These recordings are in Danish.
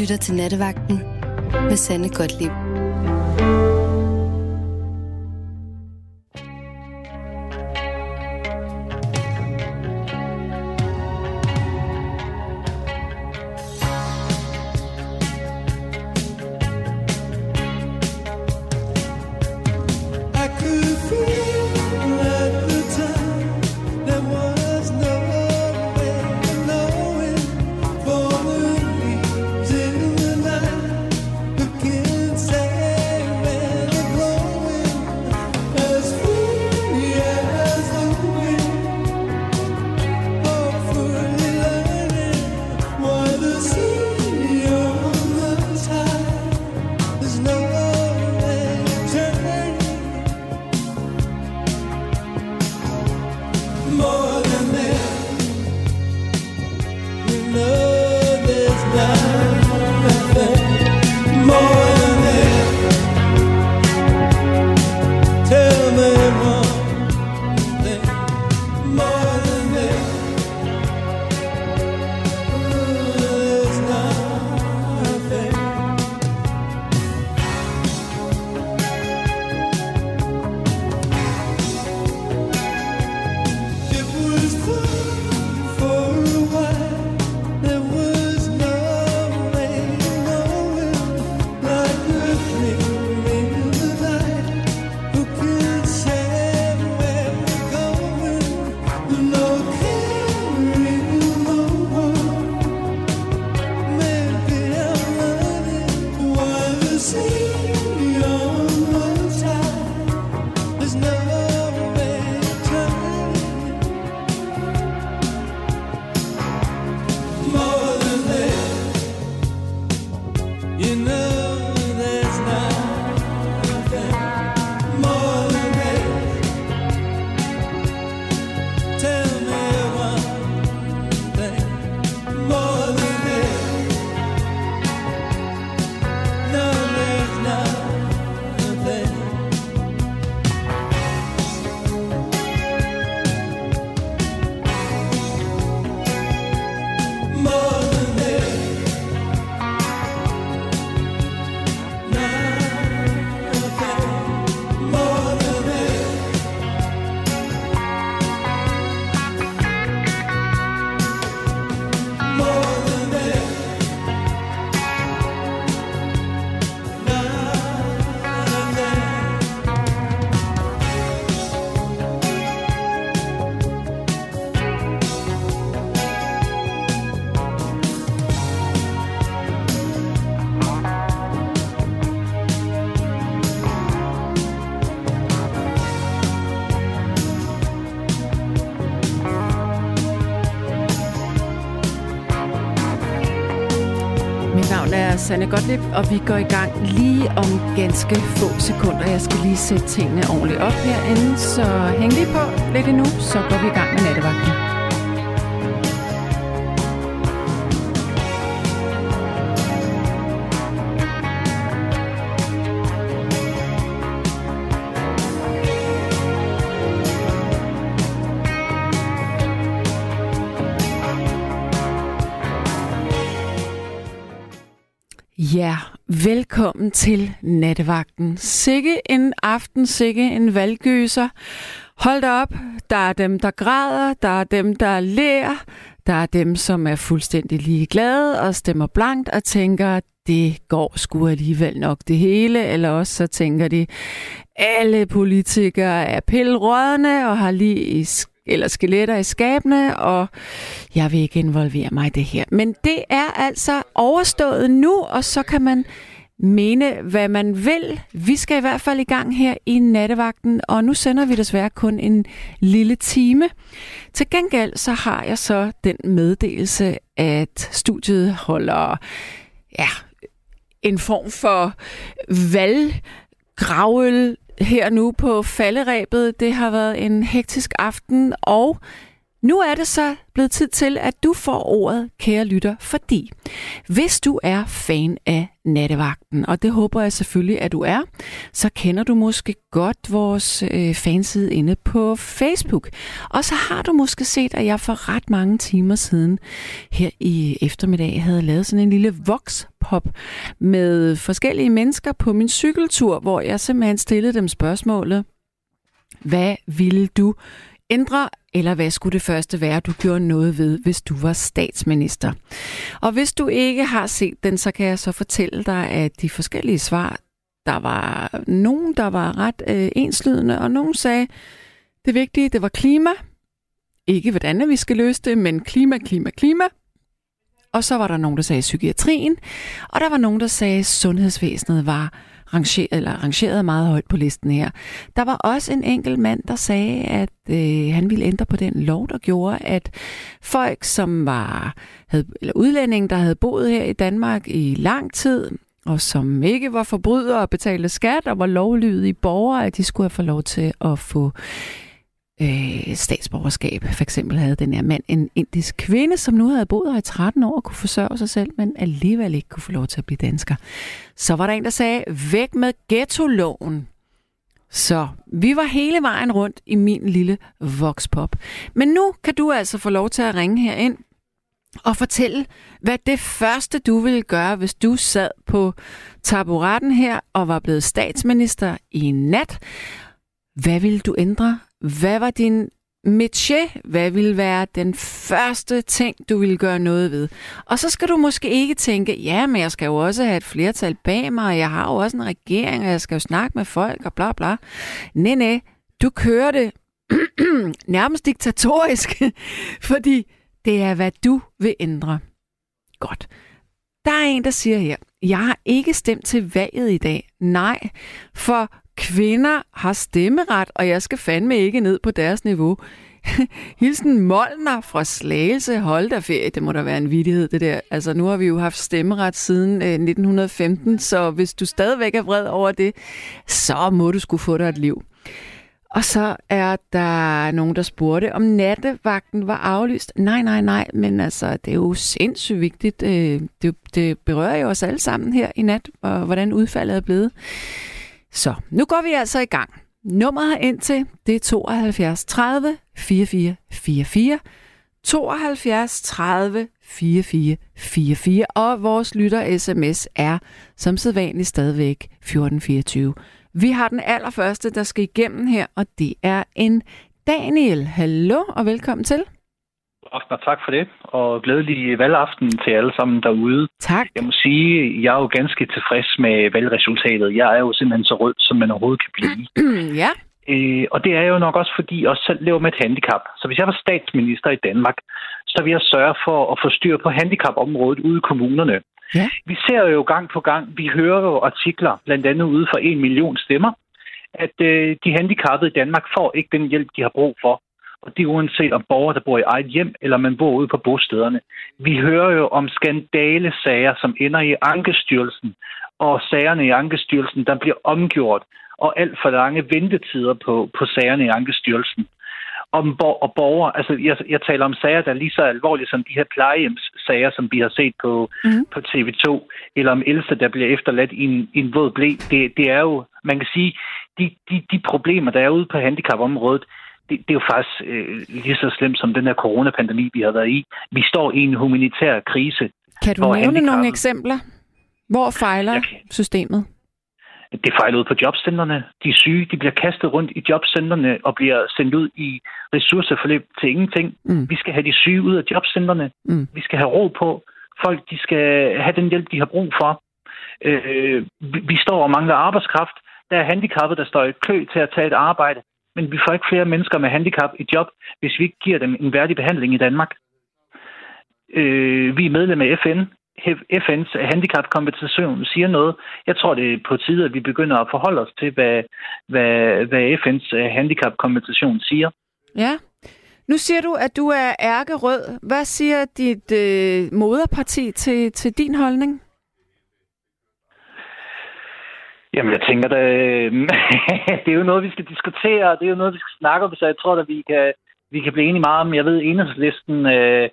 lytter til Nattevagten med Sande Godtlib. Sanne Gottlieb, og vi går i gang lige om ganske få sekunder. Jeg skal lige sætte tingene ordentligt op herinde, så hæng lige på lidt endnu, så går vi i gang med nattevagten. Ja, velkommen til nattevagten. Sikke en aften, sikke en valgøser. Hold da op, der er dem, der græder, der er dem, der lærer, der er dem, som er fuldstændig ligeglade og stemmer blankt og tænker, det går sgu alligevel nok det hele, eller også så tænker de, alle politikere er pillerødne og har lige i eller skeletter i skabene, og jeg vil ikke involvere mig i det her. Men det er altså overstået nu, og så kan man mene, hvad man vil. Vi skal i hvert fald i gang her i nattevagten, og nu sender vi desværre kun en lille time. Til gengæld så har jeg så den meddelelse, at studiet holder ja, en form for valggravel her nu på falderæbet. Det har været en hektisk aften, og nu er det så blevet tid til, at du får ordet, kære lytter, fordi hvis du er fan af nattevagten, og det håber jeg selvfølgelig, at du er, så kender du måske godt vores øh, fanside inde på Facebook. Og så har du måske set, at jeg for ret mange timer siden her i eftermiddag havde lavet sådan en lille vox-pop med forskellige mennesker på min cykeltur, hvor jeg simpelthen stillede dem spørgsmålet, hvad ville du ændre, eller hvad skulle det første være, du gjorde noget ved, hvis du var statsminister? Og hvis du ikke har set den, så kan jeg så fortælle dig, at de forskellige svar, der var nogen, der var ret øh, enslydende, og nogen sagde, det vigtige, det var klima. Ikke hvordan vi skal løse det, men klima, klima, klima. Og så var der nogen, der sagde psykiatrien, og der var nogen, der sagde, at sundhedsvæsenet var rangeret, eller rangeret meget højt på listen her. Der var også en enkelt mand, der sagde, at øh, han ville ændre på den lov, der gjorde, at folk, som var havde, eller udlændinge, der havde boet her i Danmark i lang tid, og som ikke var forbrydere og betalte skat og var lovlydige borgere, at de skulle have fået lov til at få øh, statsborgerskab. For eksempel havde den her mand en indisk kvinde, som nu havde boet her i 13 år og kunne forsørge sig selv, men alligevel ikke kunne få lov til at blive dansker. Så var der en, der sagde, væk med ghetto-loven. Så vi var hele vejen rundt i min lille voxpop. Men nu kan du altså få lov til at ringe herind og fortælle, hvad det første du ville gøre, hvis du sad på taburetten her og var blevet statsminister i nat. Hvad ville du ændre? Hvad var din métier? Hvad ville være den første ting, du ville gøre noget ved? Og så skal du måske ikke tænke, ja, men jeg skal jo også have et flertal bag mig, og jeg har jo også en regering, og jeg skal jo snakke med folk, og bla bla. Nej, nej, du kører det nærmest diktatorisk, fordi det er, hvad du vil ændre. Godt. Der er en, der siger her, jeg har ikke stemt til valget i dag. Nej, for Kvinder har stemmeret, og jeg skal fandme ikke ned på deres niveau. Hilsen Molner fra Slagelse. Hold da ferie, det må da være en vidighed, det der. Altså, nu har vi jo haft stemmeret siden øh, 1915, så hvis du stadigvæk er vred over det, så må du skulle få dig et liv. Og så er der nogen, der spurgte, om nattevagten var aflyst. Nej, nej, nej, men altså, det er jo sindssygt vigtigt. Øh, det, det berører jo os alle sammen her i nat, og hvordan udfaldet er blevet. Så nu går vi altså i gang. Nummeret ind til, det er 72 30 44 44. 72 30 44 44. Og vores lytter sms er som sædvanligt stadigvæk 1424. Vi har den allerførste, der skal igennem her, og det er en Daniel. Hallo og velkommen til aften, og tak for det. Og glædelig valgaften til alle sammen derude. Tak. Jeg må sige, jeg er jo ganske tilfreds med valgresultatet. Jeg er jo simpelthen så rød, som man overhovedet kan blive. ja. Øh, og det er jo nok også, fordi jeg også selv lever med et handicap. Så hvis jeg var statsminister i Danmark, så vil jeg sørge for at få styr på handicapområdet ude i kommunerne. Ja. Vi ser jo gang på gang, vi hører jo artikler, blandt andet ude for en million stemmer, at øh, de handicappede i Danmark får ikke den hjælp, de har brug for. Og det er uanset om borgere, der bor i eget hjem, eller man bor ude på bostederne. Vi hører jo om skandalesager, som ender i Ankestyrelsen, og sagerne i Ankestyrelsen, der bliver omgjort, og alt for lange ventetider på, på sagerne i Ankestyrelsen. Om bor- og borgere, altså jeg, jeg taler om sager, der er lige så alvorlige som de her plejehjemssager, som vi har set på, mm. på TV2, eller om ældste, der bliver efterladt i en, i en våd blæ. Det, det er jo, man kan sige, de, de, de problemer, der er ude på handicapområdet, det, det er jo faktisk øh, lige så slemt som den her coronapandemi, vi har været i. Vi står i en humanitær krise. Kan du nævne nogle eksempler? Hvor fejler kan... systemet? Det fejler ud på jobcentrene. De syge de bliver kastet rundt i jobcentrene og bliver sendt ud i ressourceforløb til ingenting. Mm. Vi skal have de syge ud af jobcentrene. Mm. Vi skal have ro på. Folk de skal have den hjælp, de har brug for. Øh, vi står og mangler arbejdskraft. Der er handicappede, der står i kø til at tage et arbejde men vi får ikke flere mennesker med handicap i job, hvis vi ikke giver dem en værdig behandling i Danmark. Øh, vi er medlem af FN. FN's handicapkompensation siger noget. Jeg tror, det er på tide, at vi begynder at forholde os til, hvad, hvad, hvad FN's øh, handicapkompensation siger. Ja. Nu siger du, at du er ærkerød. Hvad siger dit øh, moderparti til, til din holdning? Jamen, jeg tænker, det, det er jo noget, vi skal diskutere, og det er jo noget, vi skal snakke om, så jeg tror, at vi kan, vi kan blive enige meget om. Jeg ved, enhedslisten, øh,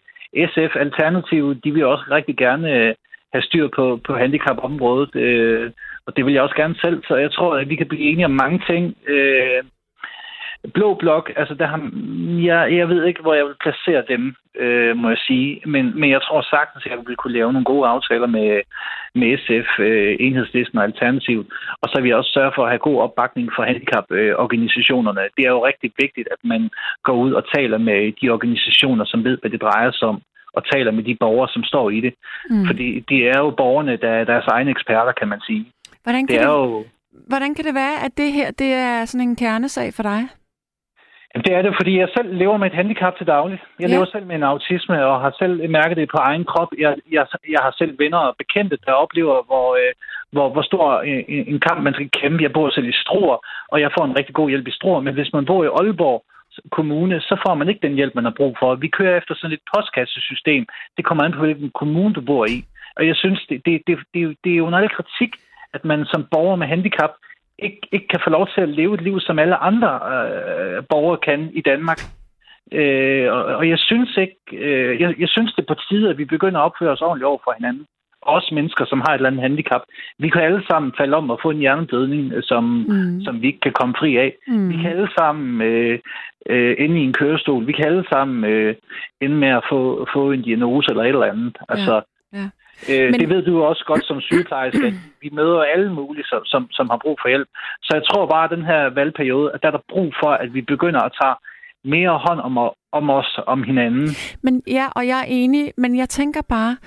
SF, Alternativ, de vil også rigtig gerne øh, have styr på, på handicapområdet. Øh, og det vil jeg også gerne selv, så jeg tror, at vi kan blive enige om mange ting. Øh, Blå Blok, altså der har, jeg, jeg ved ikke, hvor jeg vil placere dem, øh, må jeg sige. Men, men jeg tror sagtens, at jeg vil kunne lave nogle gode aftaler med, med SF, øh, Enhedslisten og Alternativ. Og så vil jeg også sørge for at have god opbakning for handicaporganisationerne. Det er jo rigtig vigtigt, at man går ud og taler med de organisationer, som ved, hvad det drejer sig om og taler med de borgere, som står i det. Mm. Fordi det er jo borgerne, der er deres egne eksperter, kan man sige. Hvordan kan det, er det, jo... hvordan kan det være, at det her det er sådan en kernesag for dig? Det er det, fordi jeg selv lever med et handicap til daglig. Jeg ja. lever selv med en autisme og har selv mærket det på egen krop. Jeg, jeg, jeg har selv venner og bekendte, der oplever, hvor, øh, hvor, hvor stor en, en kamp man skal kæmpe. Jeg bor selv i Struer, og jeg får en rigtig god hjælp i Struer. Men hvis man bor i Aalborg Kommune, så får man ikke den hjælp, man har brug for. Vi kører efter sådan et postkassesystem. Det kommer an på, hvilken kommune du bor i. Og jeg synes, det, det, det, det, det er jo en kritik, at man som borger med handicap ikke, ikke kan få lov til at leve et liv, som alle andre øh, borgere kan i Danmark. Øh, og, og jeg synes ikke, øh, jeg, jeg synes det er på tide, at vi begynder at opføre os ordentligt over for hinanden. Også mennesker, som har et eller andet handicap. Vi kan alle sammen falde om og få en hjernedødning, øh, som, mm. som vi ikke kan komme fri af. Mm. Vi kan alle sammen øh, øh, ende i en kørestol. Vi kan alle sammen øh, ende med at få, få en diagnose eller et eller andet. Altså, ja. Ja. Øh, Men... Det ved du også godt som sygeplejerske. vi møder alle mulige, som, som, som har brug for hjælp. Så jeg tror bare, at den her valgperiode, at der er der brug for, at vi begynder at tage mere hånd om, om os, om hinanden. Men ja, og jeg er enig, men jeg tænker bare,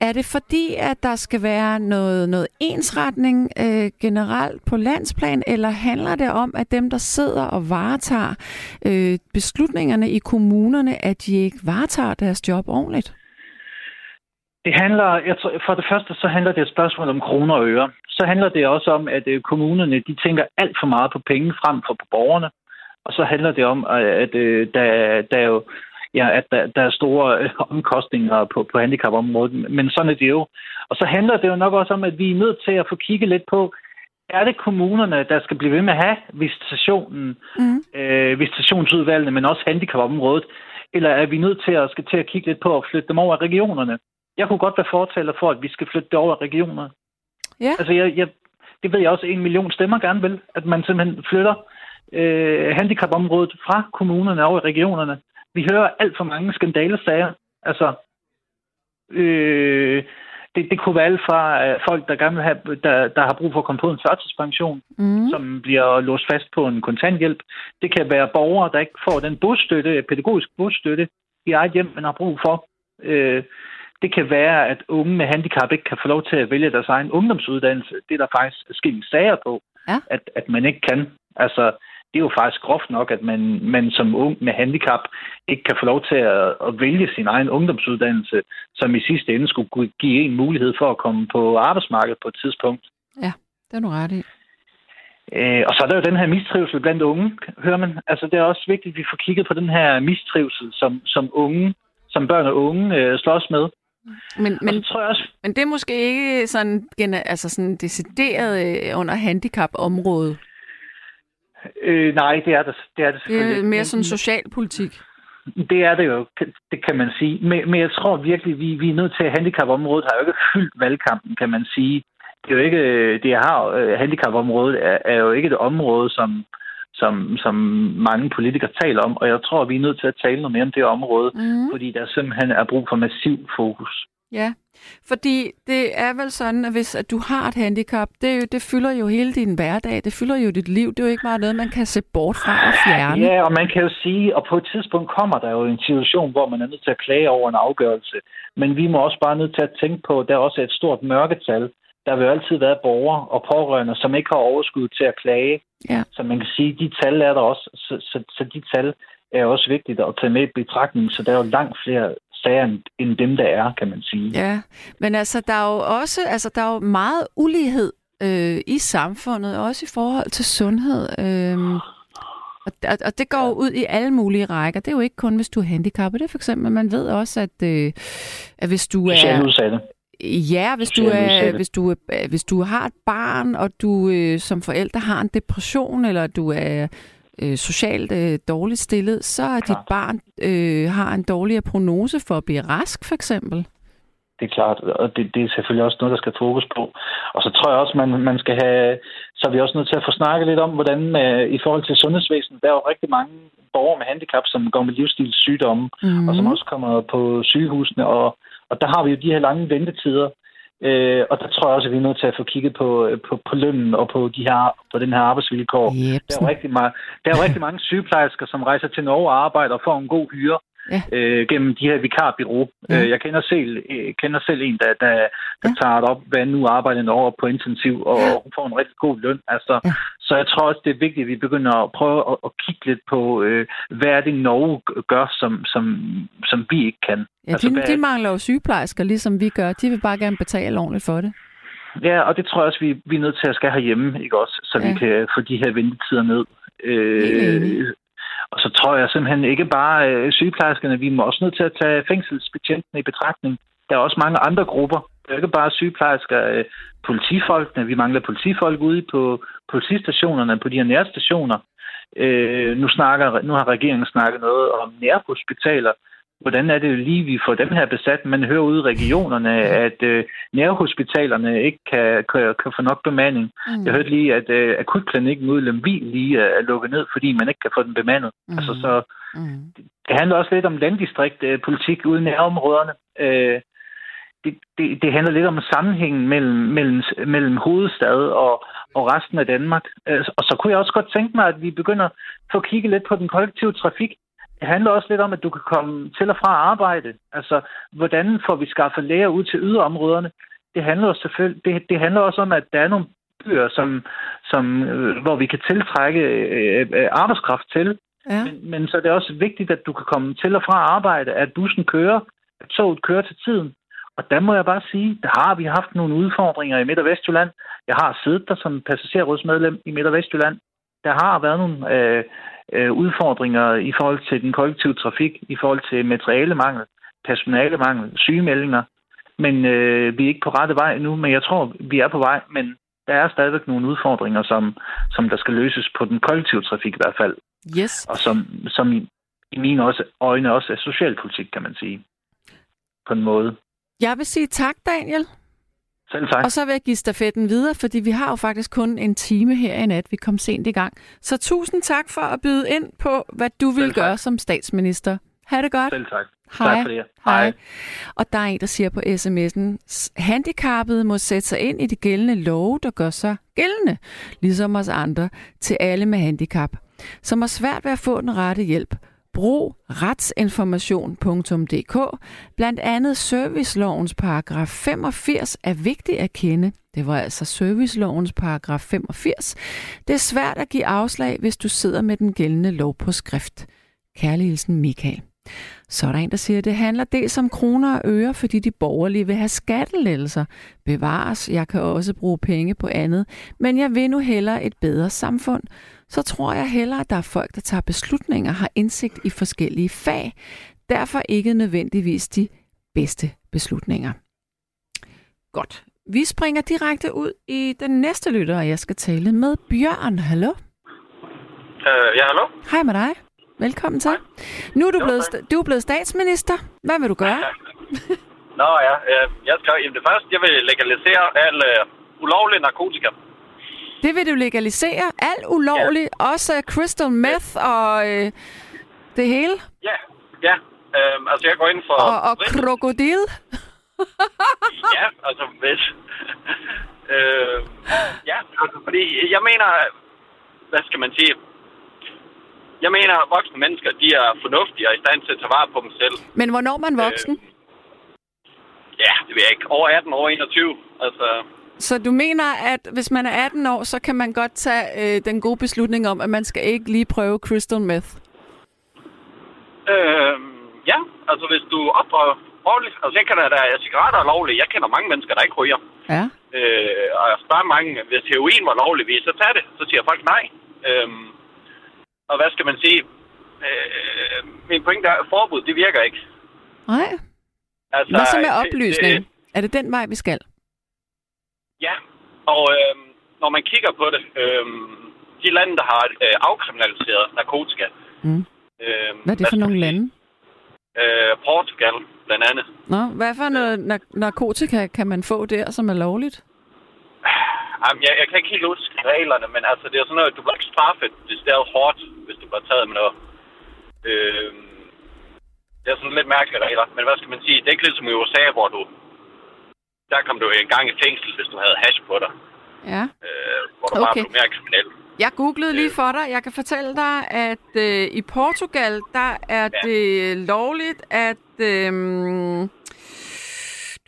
er det fordi, at der skal være noget, noget ensretning øh, generelt på landsplan, eller handler det om, at dem, der sidder og varetager øh, beslutningerne i kommunerne, at de ikke varetager deres job ordentligt? Det handler, jeg tror, for det første så handler det et spørgsmål om kroner og øre. Så handler det også om, at øh, kommunerne de tænker alt for meget på penge frem for på borgerne. Og så handler det om, at, at øh, der, der er jo ja, at der, der er store øh, omkostninger på, på handicapområdet, men sådan er det jo. Og så handler det jo nok også om, at vi er nødt til at få kigget lidt på, er det kommunerne, der skal blive ved med at have visitationen, mm. øh, visitationsudvalgene, men også handicapområdet, eller er vi nødt til at skal til at kigge lidt på at flytte dem over regionerne? Jeg kunne godt være fortaler for, at vi skal flytte det over regionerne. Ja. Altså, jeg, jeg, det ved jeg også, en million stemmer gerne vil, at man simpelthen flytter øh, handicapområdet fra kommunerne over i regionerne. Vi hører alt for mange skandalesager. Altså, øh, det, det kunne være alt fra uh, folk, der gerne vil have, der, der har brug for at komme på en førtidspension, mm. som bliver låst fast på en kontanthjælp. Det kan være borgere, der ikke får den busstøtte, pædagogisk busstøtte i eget hjem, man har brug for. Øh, det kan være, at unge med handicap ikke kan få lov til at vælge deres egen ungdomsuddannelse. Det er der faktisk skilt sager på, ja. at, at man ikke kan. Altså, det er jo faktisk groft nok, at man, man som ung med handicap ikke kan få lov til at, at vælge sin egen ungdomsuddannelse, som i sidste ende skulle give en mulighed for at komme på arbejdsmarkedet på et tidspunkt. Ja, det er du ret i. Øh, og så er der jo den her mistrivsel blandt unge, hører man. Altså, det er også vigtigt, at vi får kigget på den her mistrivsel, som, som unge, som børn og unge øh, slås med. Men, men, tror jeg også, men det er måske ikke sådan, altså sådan decideret øh, under handicapområdet. Øh, nej, det er det, det er det Det er mere sådan socialpolitik. Det er det jo, det kan man sige. Men, men jeg tror virkelig, vi, vi er nødt til, at handicapområdet har jo ikke fyldt valgkampen, kan man sige. Det er jo ikke, det har, øh, handicapområdet er, er jo ikke et område, som, som, som mange politikere taler om, og jeg tror, vi er nødt til at tale noget mere om det område, mm. fordi der simpelthen er brug for massiv fokus. Ja, fordi det er vel sådan, at hvis at du har et handicap, det, det fylder jo hele din hverdag, det fylder jo dit liv. Det er jo ikke bare noget, man kan se bort fra og fjerne. Ja, og man kan jo sige, og på et tidspunkt kommer der jo en situation, hvor man er nødt til at klage over en afgørelse. Men vi må også bare nødt til at tænke på, at der også er et stort mørketal. Der vil jo altid være borgere og pårørende, som ikke har overskud til at klage. Ja. Så man kan sige, at de tal er der også. Så, så, så de tal er også vigtigt at tage med i betragtning. Så der er jo langt flere sager end dem, der er, kan man sige. Ja, men altså, der er jo også altså, der er jo meget ulighed øh, i samfundet, også i forhold til sundhed. Øh, og, og det går ud i alle mulige rækker. Det er jo ikke kun, hvis du er handicappet. Det er for eksempel, man ved også, at, øh, at hvis du er... udsatte. Ja, hvis du, er, hvis, du hvis du har et barn, og du øh, som forælder har en depression, eller du er øh, socialt øh, dårligt stillet, så er dit barn øh, har en dårligere prognose for at blive rask, for eksempel. Det er klart, og det, det er selvfølgelig også noget, der skal fokus på. Og så tror jeg også, man, man skal have, så er vi også nødt til at få snakket lidt om, hvordan med, i forhold til sundhedsvæsenet, der er jo rigtig mange borgere med handicap, som går med livsstilssygdomme, mm. og som også kommer på sygehusene, og, og der har vi jo de her lange ventetider, Øh, og der tror jeg også, at vi er nødt til at få kigget på, på, på lønnen og på, de her, på den her arbejdsvilkår. Yep. Der er, jo rigtig meget, der er jo rigtig mange sygeplejersker, som rejser til Norge og arbejder og får en god hyre ja. øh, gennem de her vikarbyrå. Ja. Øh, jeg kender selv, øh, kender selv en, der, der, der ja. tager det op hver nu arbejder over på intensiv, og ja. hun får en rigtig god løn. Altså, ja. Så jeg tror også, det er vigtigt, at vi begynder at prøve at, at kigge lidt på, øh, hvad er det, Norge gør, som, som, som vi ikke kan. Ja, altså, de, de mangler jo sygeplejersker, ligesom vi gør. De vil bare gerne betale ordentligt for det. Ja, og det tror jeg også, vi, vi er nødt til at skal herhjemme, ikke også? Så ja. vi kan få de her ventetider ned. Øh, og så tror jeg simpelthen ikke bare øh, sygeplejerskerne, vi må også nødt til at tage fængselsbetjentene i betragtning. Der er også mange andre grupper. Det er ikke bare sygeplejersker, øh, politifolkene. Vi mangler politifolk ude på politistationerne, på de her nærstationer. Øh, nu, snakker, nu har regeringen snakket noget om nærhospitaler hvordan er det lige, vi får dem her besat? Man hører ude i regionerne, at øh, nærhospitalerne ikke kan, kan, kan få nok bemanding. Mm. Jeg hørte lige, at øh, akutklinikken ude i Lemvig lige er lukket ned, fordi man ikke kan få den bemandet. Mm. Altså, så mm. det handler også lidt om landdistriktpolitik øh, ude i nærområderne. Øh, det, det, det handler lidt om sammenhængen mellem, mellem, mellem hovedstad og, og resten af Danmark. Øh, og så kunne jeg også godt tænke mig, at vi begynder at få kigget lidt på den kollektive trafik det handler også lidt om, at du kan komme til og fra arbejde. Altså, hvordan får vi skaffet læger ud til yderområderne? Det handler også selvfølgelig, det, det handler også om, at der er nogle byer, som, som, øh, hvor vi kan tiltrække øh, øh, arbejdskraft til. Ja. Men, men så er det også vigtigt, at du kan komme til og fra arbejde, at bussen kører, at toget kører til tiden. Og der må jeg bare sige, der har vi haft nogle udfordringer i Midt- og Vestjylland. Jeg har siddet der som passagerrådsmedlem i Midt- og Vestjylland. Der har været nogle øh, øh, udfordringer i forhold til den kollektive trafik, i forhold til materialemangel, personalemangel, sygemeldinger. Men øh, vi er ikke på rette vej nu, men jeg tror, vi er på vej. Men der er stadigvæk nogle udfordringer, som, som der skal løses på den kollektive trafik i hvert fald. Yes. Og som, som i, i mine også, øjne også er socialpolitik, kan man sige. På en måde. Jeg vil sige tak, Daniel. Selv tak. Og så vil jeg give stafetten videre, fordi vi har jo faktisk kun en time her i nat. Vi kom sent i gang. Så tusind tak for at byde ind på, hvad du vil gøre som statsminister. Ha' det godt. Selv tak. Hej. Tak for det. Hej. Hej. Og der er en, der siger på sms'en, handicappede må sætte sig ind i de gældende love, der gør sig gældende, ligesom os andre, til alle med handicap, som har svært ved at få den rette hjælp. Brug retsinformation.dk. Blandt andet servicelovens paragraf 85 er vigtigt at kende. Det var altså servicelovens paragraf 85. Det er svært at give afslag, hvis du sidder med den gældende lov på skrift. Kærlig hilsen Michael. Så er der en, der siger, at det handler dels om kroner og øre, fordi de borgerlige vil have skattelettelser. Bevares, jeg kan også bruge penge på andet, men jeg vil nu hellere et bedre samfund. Så tror jeg hellere, at der er folk, der tager beslutninger, har indsigt i forskellige fag. Derfor ikke nødvendigvis de bedste beslutninger. Godt. Vi springer direkte ud i den næste lytter, og jeg skal tale med Bjørn. Hallo? Uh, ja, hallo? Hej med dig. Velkommen til. Nu er du, jo, blevet, du er blevet statsminister. Hvad vil du gøre? Nå ja, jeg skal, det første, jeg vil legalisere al uh, ulovlig narkotika. Det vil du legalisere? Alt ulovligt? Ja. Også uh, crystal meth og uh, det hele? Ja, ja. Uh, altså jeg går ind for... Og, og krokodil? ja, altså hvis... uh, ja, altså fordi jeg mener... Hvad skal man sige? Jeg mener, at voksne mennesker, de er fornuftige og i stand til at tage vare på dem selv. Men hvornår er man voksen? Øh, ja, det ved jeg ikke. Over 18, over 21. Altså... Så du mener, at hvis man er 18 år, så kan man godt tage øh, den gode beslutning om, at man skal ikke lige prøve crystal meth? Øh, ja, altså hvis du opdrager ordentligt. Altså jeg kender, der er cigaretter er lovlige. Jeg kender mange mennesker, der ikke ryger. Ja. Øh, og jeg spørger mange, hvis heroin var lovligt, så tag det. Så siger folk nej. Øh, og hvad skal man sige? Øh, min pointe er, at forbud, det virker ikke. Nej. Altså, hvad så med oplysning? Det, det, er det den vej, vi skal? Ja, og øh, når man kigger på det, øh, de lande, der har øh, afkriminaliseret narkotika. Mm. Øh, Hvad er det for nogle lande? Øh, Portugal, blandt andet. Nå, hvad for noget nar- narkotika kan man få der, som er lovligt? Jamen, jeg, jeg kan ikke helt huske reglerne, men altså, det er sådan noget, du bliver ikke straffet, hvis det er hårdt, hvis du bliver taget med noget. Øh, det er sådan lidt mærkelige regler, men hvad skal man sige, det er ikke ligesom i USA, hvor du, der kom du en gang i fængsel, hvis du havde hash på dig, Ja. øh, hvor du okay. bare blev mere kriminel. Jeg googlede lige for dig. Jeg kan fortælle dig, at øh, i Portugal, der er Ja. det lovligt, at... Øh,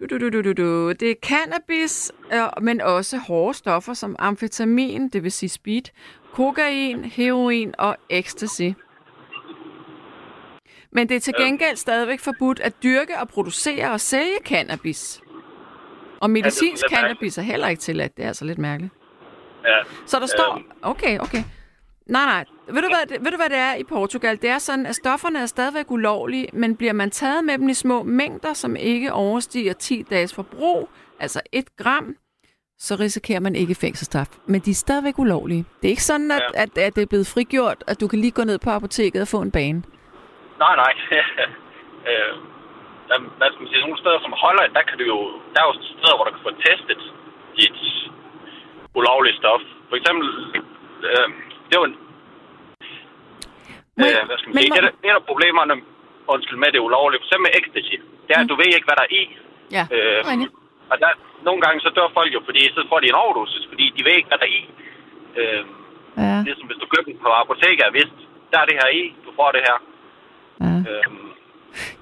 du, du, du, du, du, du. Det er cannabis, øh, men også hårde stoffer som amfetamin, det vil sige speed, kokain, heroin og ecstasy. Men det er til gengæld stadigvæk forbudt at dyrke og producere og sælge cannabis. Og medicinsk lidt mærkeligt. cannabis er heller ikke tilladt. Det er altså lidt mærkeligt. Ja. Så der står... Øhm. Okay, okay. Nej, nej. Ved du, hvad, ved du, hvad det er i Portugal? Det er sådan, at stofferne er stadigvæk ulovlige, men bliver man taget med dem i små mængder, som ikke overstiger 10 dages forbrug, altså 1 gram, så risikerer man ikke fængselsstraf. Men de er stadigvæk ulovlige. Det er ikke sådan, at, Ja. at, at det er blevet frigjort, at du kan lige gå ned på apoteket og få en bane. Nej, nej. øh, der, hvad skal man sige, nogle steder som Holland, der kan du jo, der er jo steder, hvor du kan få testet dit ulovlige stof. For eksempel, øh, det var en, Men- øh, hvad skal man men sige, det, er- det er der problemerne, undskyld med det ulovlige, for eksempel med ecstasy, det er, at du ved ikke, hvad der er i. Ja, Øh, og der, nogle gange så dør folk jo, fordi så får de en overdosis, fordi de ved ikke, hvad der er i. Øh, Ja, ligesom hvis du køber den på apoteket og vidst, der er det her i, du får det her. ja. Øh,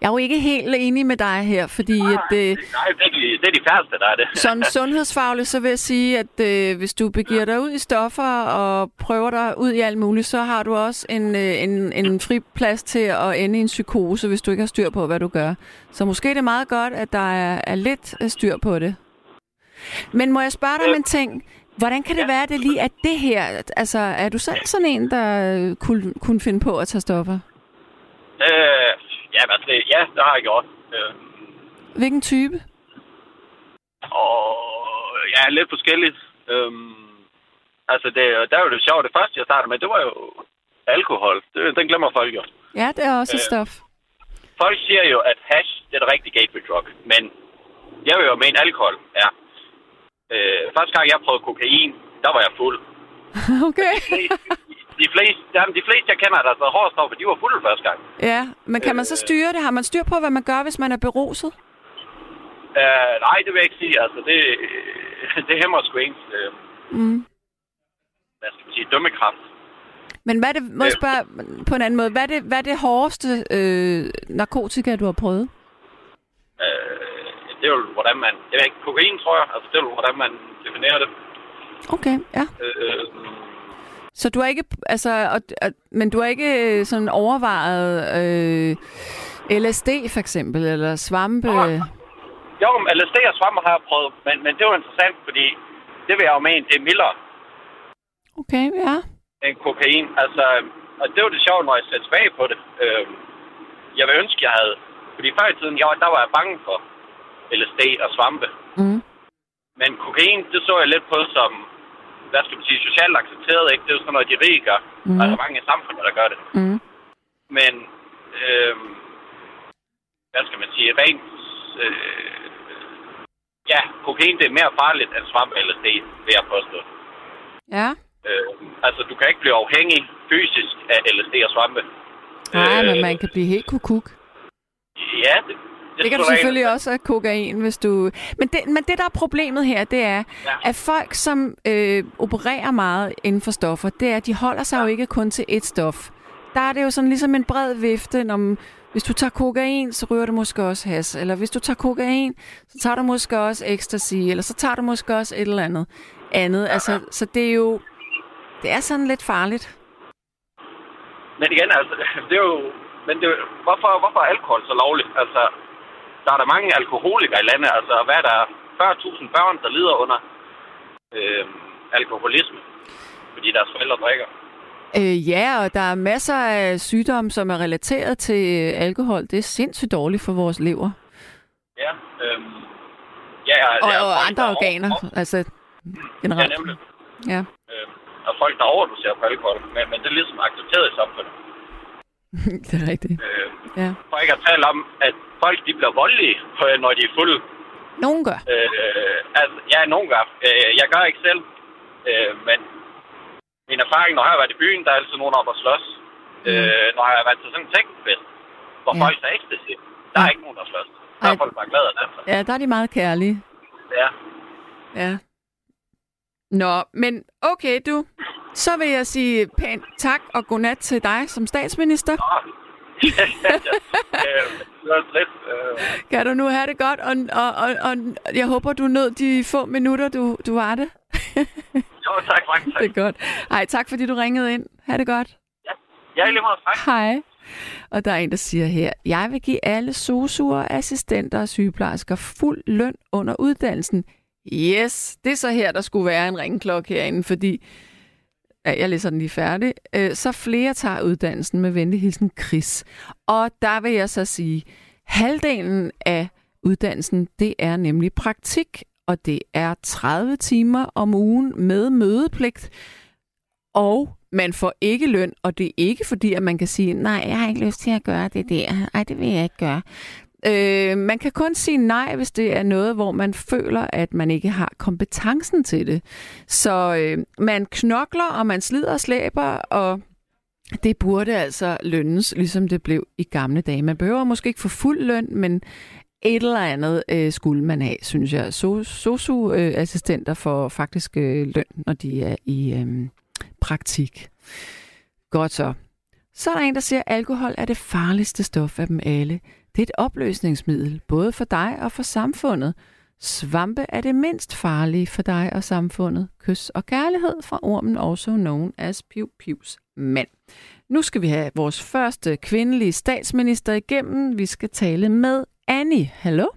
Jeg er jo ikke helt enig med dig her, fordi at, øh, Nej, det er, de, det er de færreste, der er det. Sådan sundhedsfagligt, så vil jeg sige, at øh, hvis du begiver dig ud i stoffer og prøver dig ud i alt muligt, så har du også en, øh, en, en fri plads til at ende i en psykose, hvis du ikke har styr på, hvad du gør. Så måske er det meget godt, at der er, er lidt styr på det. Men må jeg spørge dig om en ting? Hvordan kan det Ja. være, at det lige er det her? Altså, er du selv sådan en, der kunne, kunne finde på at tage stoffer? Øh, ja, altså, det, ja, det har jeg gjort. Øh, Hvilken type? og ja, lidt forskelligt. Øh, altså, det, der er jo det sjove. Det første, jeg startede med, det var jo alkohol. Det, den glemmer folk jo. Ja, det er også et Øh. stof. Folk siger jo, at hash, det er det rigtige gateway drug. Men jeg vil jo mene, alkohol er. Øh, første gang, jeg prøvede kokain, der var jeg fuld. Okay. De fleste, jamen, de fleste jeg kender, der har taget hårdstoffer, de var fulde første gang. Ja, men kan man så styre det? Har man styr på, hvad man gør, hvis man er beruset? Øh, nej, det vil jeg ikke sige. Altså, det, det hæmmer sgu ens, øh, Mm. hvad skal man sige, dømmekraft. Men hvad er det, må jeg Øh. spørge på en anden måde, hvad er det, hvad er det hårdeste øh, narkotika, du har prøvet? Øh, det er jo, hvordan man... Jeg ved ikke, kokain, tror jeg. Altså, det er jo, hvordan man definerer det. Okay, ja. Øh, Så du har ikke, altså, og, og, men du har ikke øh, sådan overvejet øh, LSD for eksempel, eller svampe? Nej. jo, LSD og svammer har jeg prøvet, men, men det var interessant, fordi det vil jeg jo mene, det er mildere Okay, ja. end kokain. Altså, og det var det sjove, når jeg ser tilbage på det. Øh, jeg vil ønske, jeg havde... Fordi før i tiden, jeg, der var jeg bange for LSD og svampe. Mm. Men kokain, det så jeg lidt på som, hvad skal man sige, socialt accepteret, ikke? Det er jo sådan noget, de rige gør. Mm. Er mange i samfundet, der gør det. Mm. Men, øh, hvad skal man sige, rent, øh, ja, kokain, det er mere farligt end svamp eller LSD, vil jeg påstå. Ja. Øh, altså, du kan ikke blive afhængig fysisk af LSD og svampe. Nej, Øh, men man kan blive helt kukuk. Ja, det, Det kan du selvfølgelig også af kokain, hvis du... Men det, men det, der er problemet her, det er, Ja. at folk, som øh, opererer meget inden for stoffer, det er, at de holder sig jo ikke kun til ét stof. Der er det jo sådan ligesom en bred vifte, når hvis du tager kokain, så ryger du måske også has. Eller hvis du tager kokain, så tager du måske også ecstasy. Eller så tager du måske også et eller andet andet. Altså, så det er jo... Det er sådan lidt farligt. Men igen, altså, det er jo... Men det, hvorfor, hvorfor er alkohol så lovligt? Altså, der er der mange alkoholikere i landet. Altså, hvad er der 40.000 børn, der lider under øh, alkoholisme, fordi deres forældre drikker? Øh, ja, og der er masser af sygdomme, som er relateret til øh, alkohol. Det er sindssygt dårligt for vores lever. Ja, øh, ja, Og, ja, og folk, andre er organer, over- altså Ja, generelt. nemlig. Ja. Øh, af folk, der overdoserer på alkohol. Men, men det er ligesom accepteret i samfundet. det er rigtigt. Øh, Ja. for ikke at tale om, at folk de bliver voldelige, øh, når de er fulde. Nogen gør. Øh, altså, ja, nogen gør. Øh, jeg gør ikke selv. Øh, men min erfaring, når jeg har været i byen, der er altid nogen op og slås. Mm. Øh, når jeg har været til sådan en teknofest, hvor Ja. folk tager ecstasy, der er Ja. ikke nogen, der slås. Der er Ej. folk bare glade af det. Ja, der er de meget kærlige. Ja. Ja. Nå, men okay du. Så vil jeg sige pænt tak og godnat til dig som statsminister. Øh, Kan du nu have det godt, og, og, og, og jeg håber, du nød de få minutter, du, du var det. jo, tak, mange tak. Det er godt. Ej, tak fordi du ringede ind. Ha' det godt. Jeg er lige meget tak. Hej. Og der er en, der siger her, jeg vil give alle sosuer, assistenter og sygeplejersker fuld løn under uddannelsen. Yes, det er så her, der skulle være en ringklokke herinde, fordi ja, jeg læser den lige færdig. Øh, så flere tager uddannelsen med venlig hilsen Chris. Og der vil jeg så sige, halvdelen af uddannelsen, det er nemlig praktik, og det er 30 timer om ugen med mødepligt. Og man får ikke løn, og det er ikke fordi, at man kan sige, nej, jeg har ikke lyst til at gøre det der. Ej, det vil jeg ikke gøre. Øh, man kan kun sige nej, hvis det er noget, hvor man føler, at man ikke har kompetencen til det. Så øh, man knokler, og man slider og slæber, og det burde altså lønnes, ligesom det blev i gamle dage. Man behøver måske ikke få fuld løn, men et eller andet øh, skulle man have, synes jeg. Sosu-assistenter får faktisk øh, løn, når de er i øh, praktik. Godt så. Så er der en, der siger, at alkohol er det farligste stof af dem alle. Det er et opløsningsmiddel, både for dig og for samfundet. Svampe er det mindst farlige for dig og samfundet. Kys og kærlighed fra ormen, også known as Piv Pivs mand. Nu skal vi have vores første kvindelige statsminister igennem. Vi skal tale med Annie. Hallo?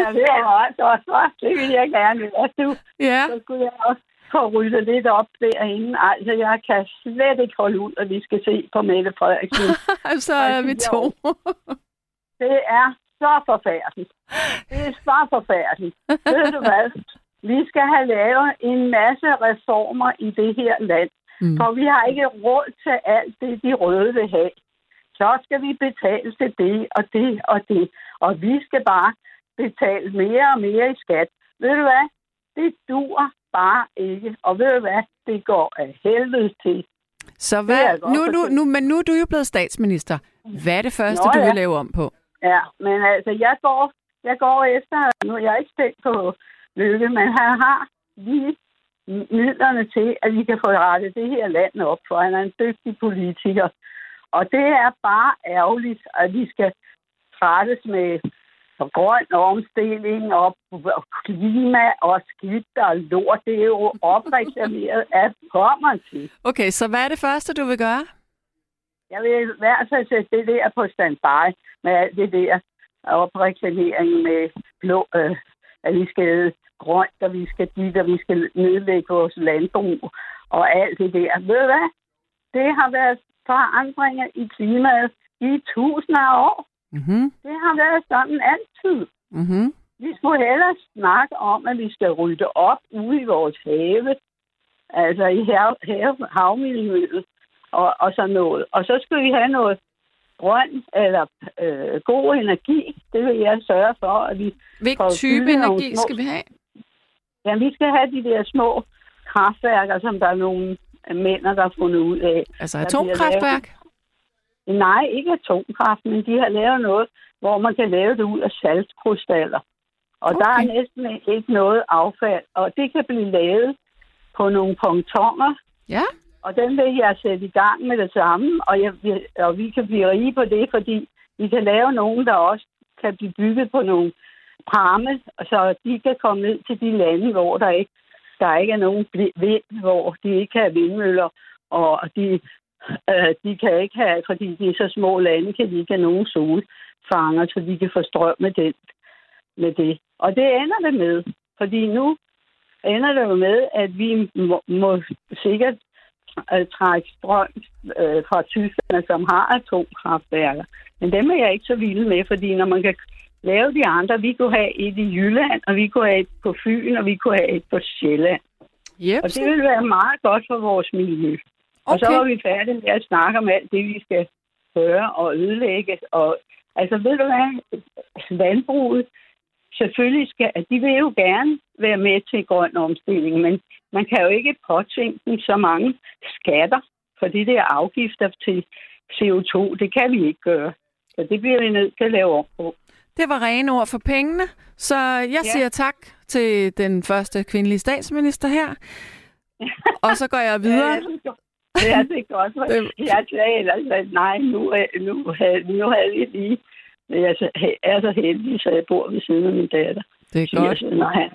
ja, det er meget godt. hva'? Det vil jeg gerne være. Du, Ja. så skulle jeg også få ryddet lidt op derinde. Altså, jeg kan slet ikke holde ud, at vi skal se på Mette Frederiksen. så er vi to. Det er så forfærdeligt. Det er så forfærdeligt. Ved du hvad? Vi skal have lavet en masse reformer i det her land. Mm. For vi har ikke råd til alt det, de røde vil have. Så skal vi betale til det og det og det. Og vi skal bare betale mere og mere i skat. Ved du hvad? Det dur bare ikke. Og ved du hvad? Det går af helvede til. Så hvad, jeg nu, nu, nu, men nu er du jo blevet statsminister. Hvad er det første, Nå, du ja. vil lave om på? Ja, men altså, jeg går, jeg går efter, nu jeg er ikke spændt på Lykke, men han har lige midlerne til, at vi kan få rettet det her land op, for han er en dygtig politiker. Og det er bare ærgerligt, at vi skal trættes med grøn omstilling og og klima og skidt og lort. Det er jo opreklameret af kommer til. Okay, så hvad er det første, du vil gøre? Jeg vil i hvert fald sætte det der på standby med alt det der opreklamering med blå, øh, at vi skal grønt, og vi skal dit, og vi skal nedlægge vores landbrug og alt det der. Ved du hvad? Det har været forandringer i klimaet i tusinder af år. Mm-hmm. Det har været sådan altid. Mm-hmm. Vi skulle hellere snakke om, at vi skal rydde op ude i vores have, altså i hav, hav, havmiljøet og, og sådan noget. Og så skal vi have noget grøn eller øh, god energi. Det vil jeg sørge for, at vi... Hvilken type energi små- skal vi have? Ja, vi skal have de der små kraftværker, som der er nogle mænd, der har fundet ud af. Altså atomkraftværk? Nej, ikke atomkraft, men de har lavet noget, hvor man kan lave det ud af saltkrystaller. Og okay. der er næsten ikke noget affald, og det kan blive lavet på nogle pontoner, Ja. og den vil jeg sætte i gang med det samme, og, jeg, og vi kan blive rige på det, fordi vi kan lave nogen, der også kan blive bygget på nogle pramme, så de kan komme ned til de lande, hvor der ikke, der ikke er nogen vind, hvor de ikke har vindmøller, og de, øh, de kan ikke have, fordi de er så små lande, kan de ikke have nogen solfanger, så de kan få strøm med, den, med det. Og det ender det med, fordi nu ender det jo med, at vi må, må sikkert øh, trække strøm øh, fra Tyskland, som har atomkraftværker. Men dem er jeg ikke så vild med, fordi når man kan lave de andre, vi kunne have et i Jylland, og vi kunne have et på Fyn, og vi kunne have et på Sjælland. Yep. Og det vil være meget godt for vores miljø. Okay. Og så er vi færdige med at snakke om alt det, vi skal gøre og ødelægge. Og, altså, ved du hvad? Vandbruget, selvfølgelig skal, at de vil jo gerne være med til grøn omstilling, men man kan jo ikke påtvinge dem så mange skatter for de der afgifter til CO2. Det kan vi ikke gøre. Så det bliver vi nødt til at lave om på. Det var rene ord for pengene, så jeg ja. siger tak til den første kvindelige statsminister her. Og så går jeg videre. Ja, det er godt. Jeg sagde ellers, at nej, nu, er- nu, havde, nu havde vi lige... Jeg så- er så heldig, så jeg bor ved siden af min datter. Det er godt. så, nej.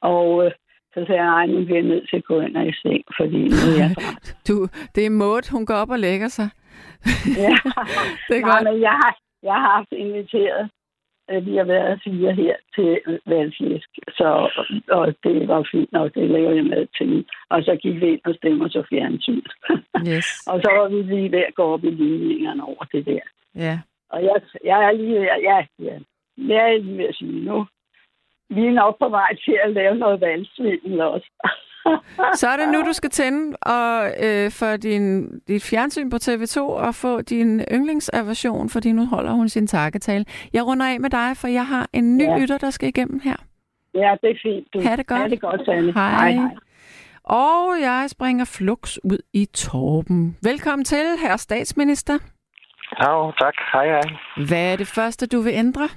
Og øh, så sagde jeg, nej, nu bliver jeg nødt til at gå ind og i seng, fordi nu er jeg. Du, det er Maud, hun går op og lægger sig. ja. Det er Nej, godt. men jeg har, jeg har haft inviteret, øh, vi har været fire her til valgflæsk, så, og det var fint nok, det laver jeg med til. Og så gik vi ind og stemmer så fjernsyn. Yes. og så var vi lige ved at gå op i ligningerne over det der. Ja. Og jeg, jeg er lige ved at, ja, ja, jeg er lige ved at sige nu, vi er nok på vej til at lave noget valgsvindel også. Så er det nu, du skal tænde og øh, for din, dit fjernsyn på TV2 og få din yndlingsaversion, fordi nu holder hun sin takketale. Jeg runder af med dig, for jeg har en ny ja. Lytter, der skal igennem her. Ja, det er fint. Du. Ha' det godt. Ha' det godt, Sanne. Hej. hej. hej. Og jeg springer flux ud i Torben. Velkommen til, herre statsminister. Ja, tak. Hej, hej. Hvad er det første, du vil ændre?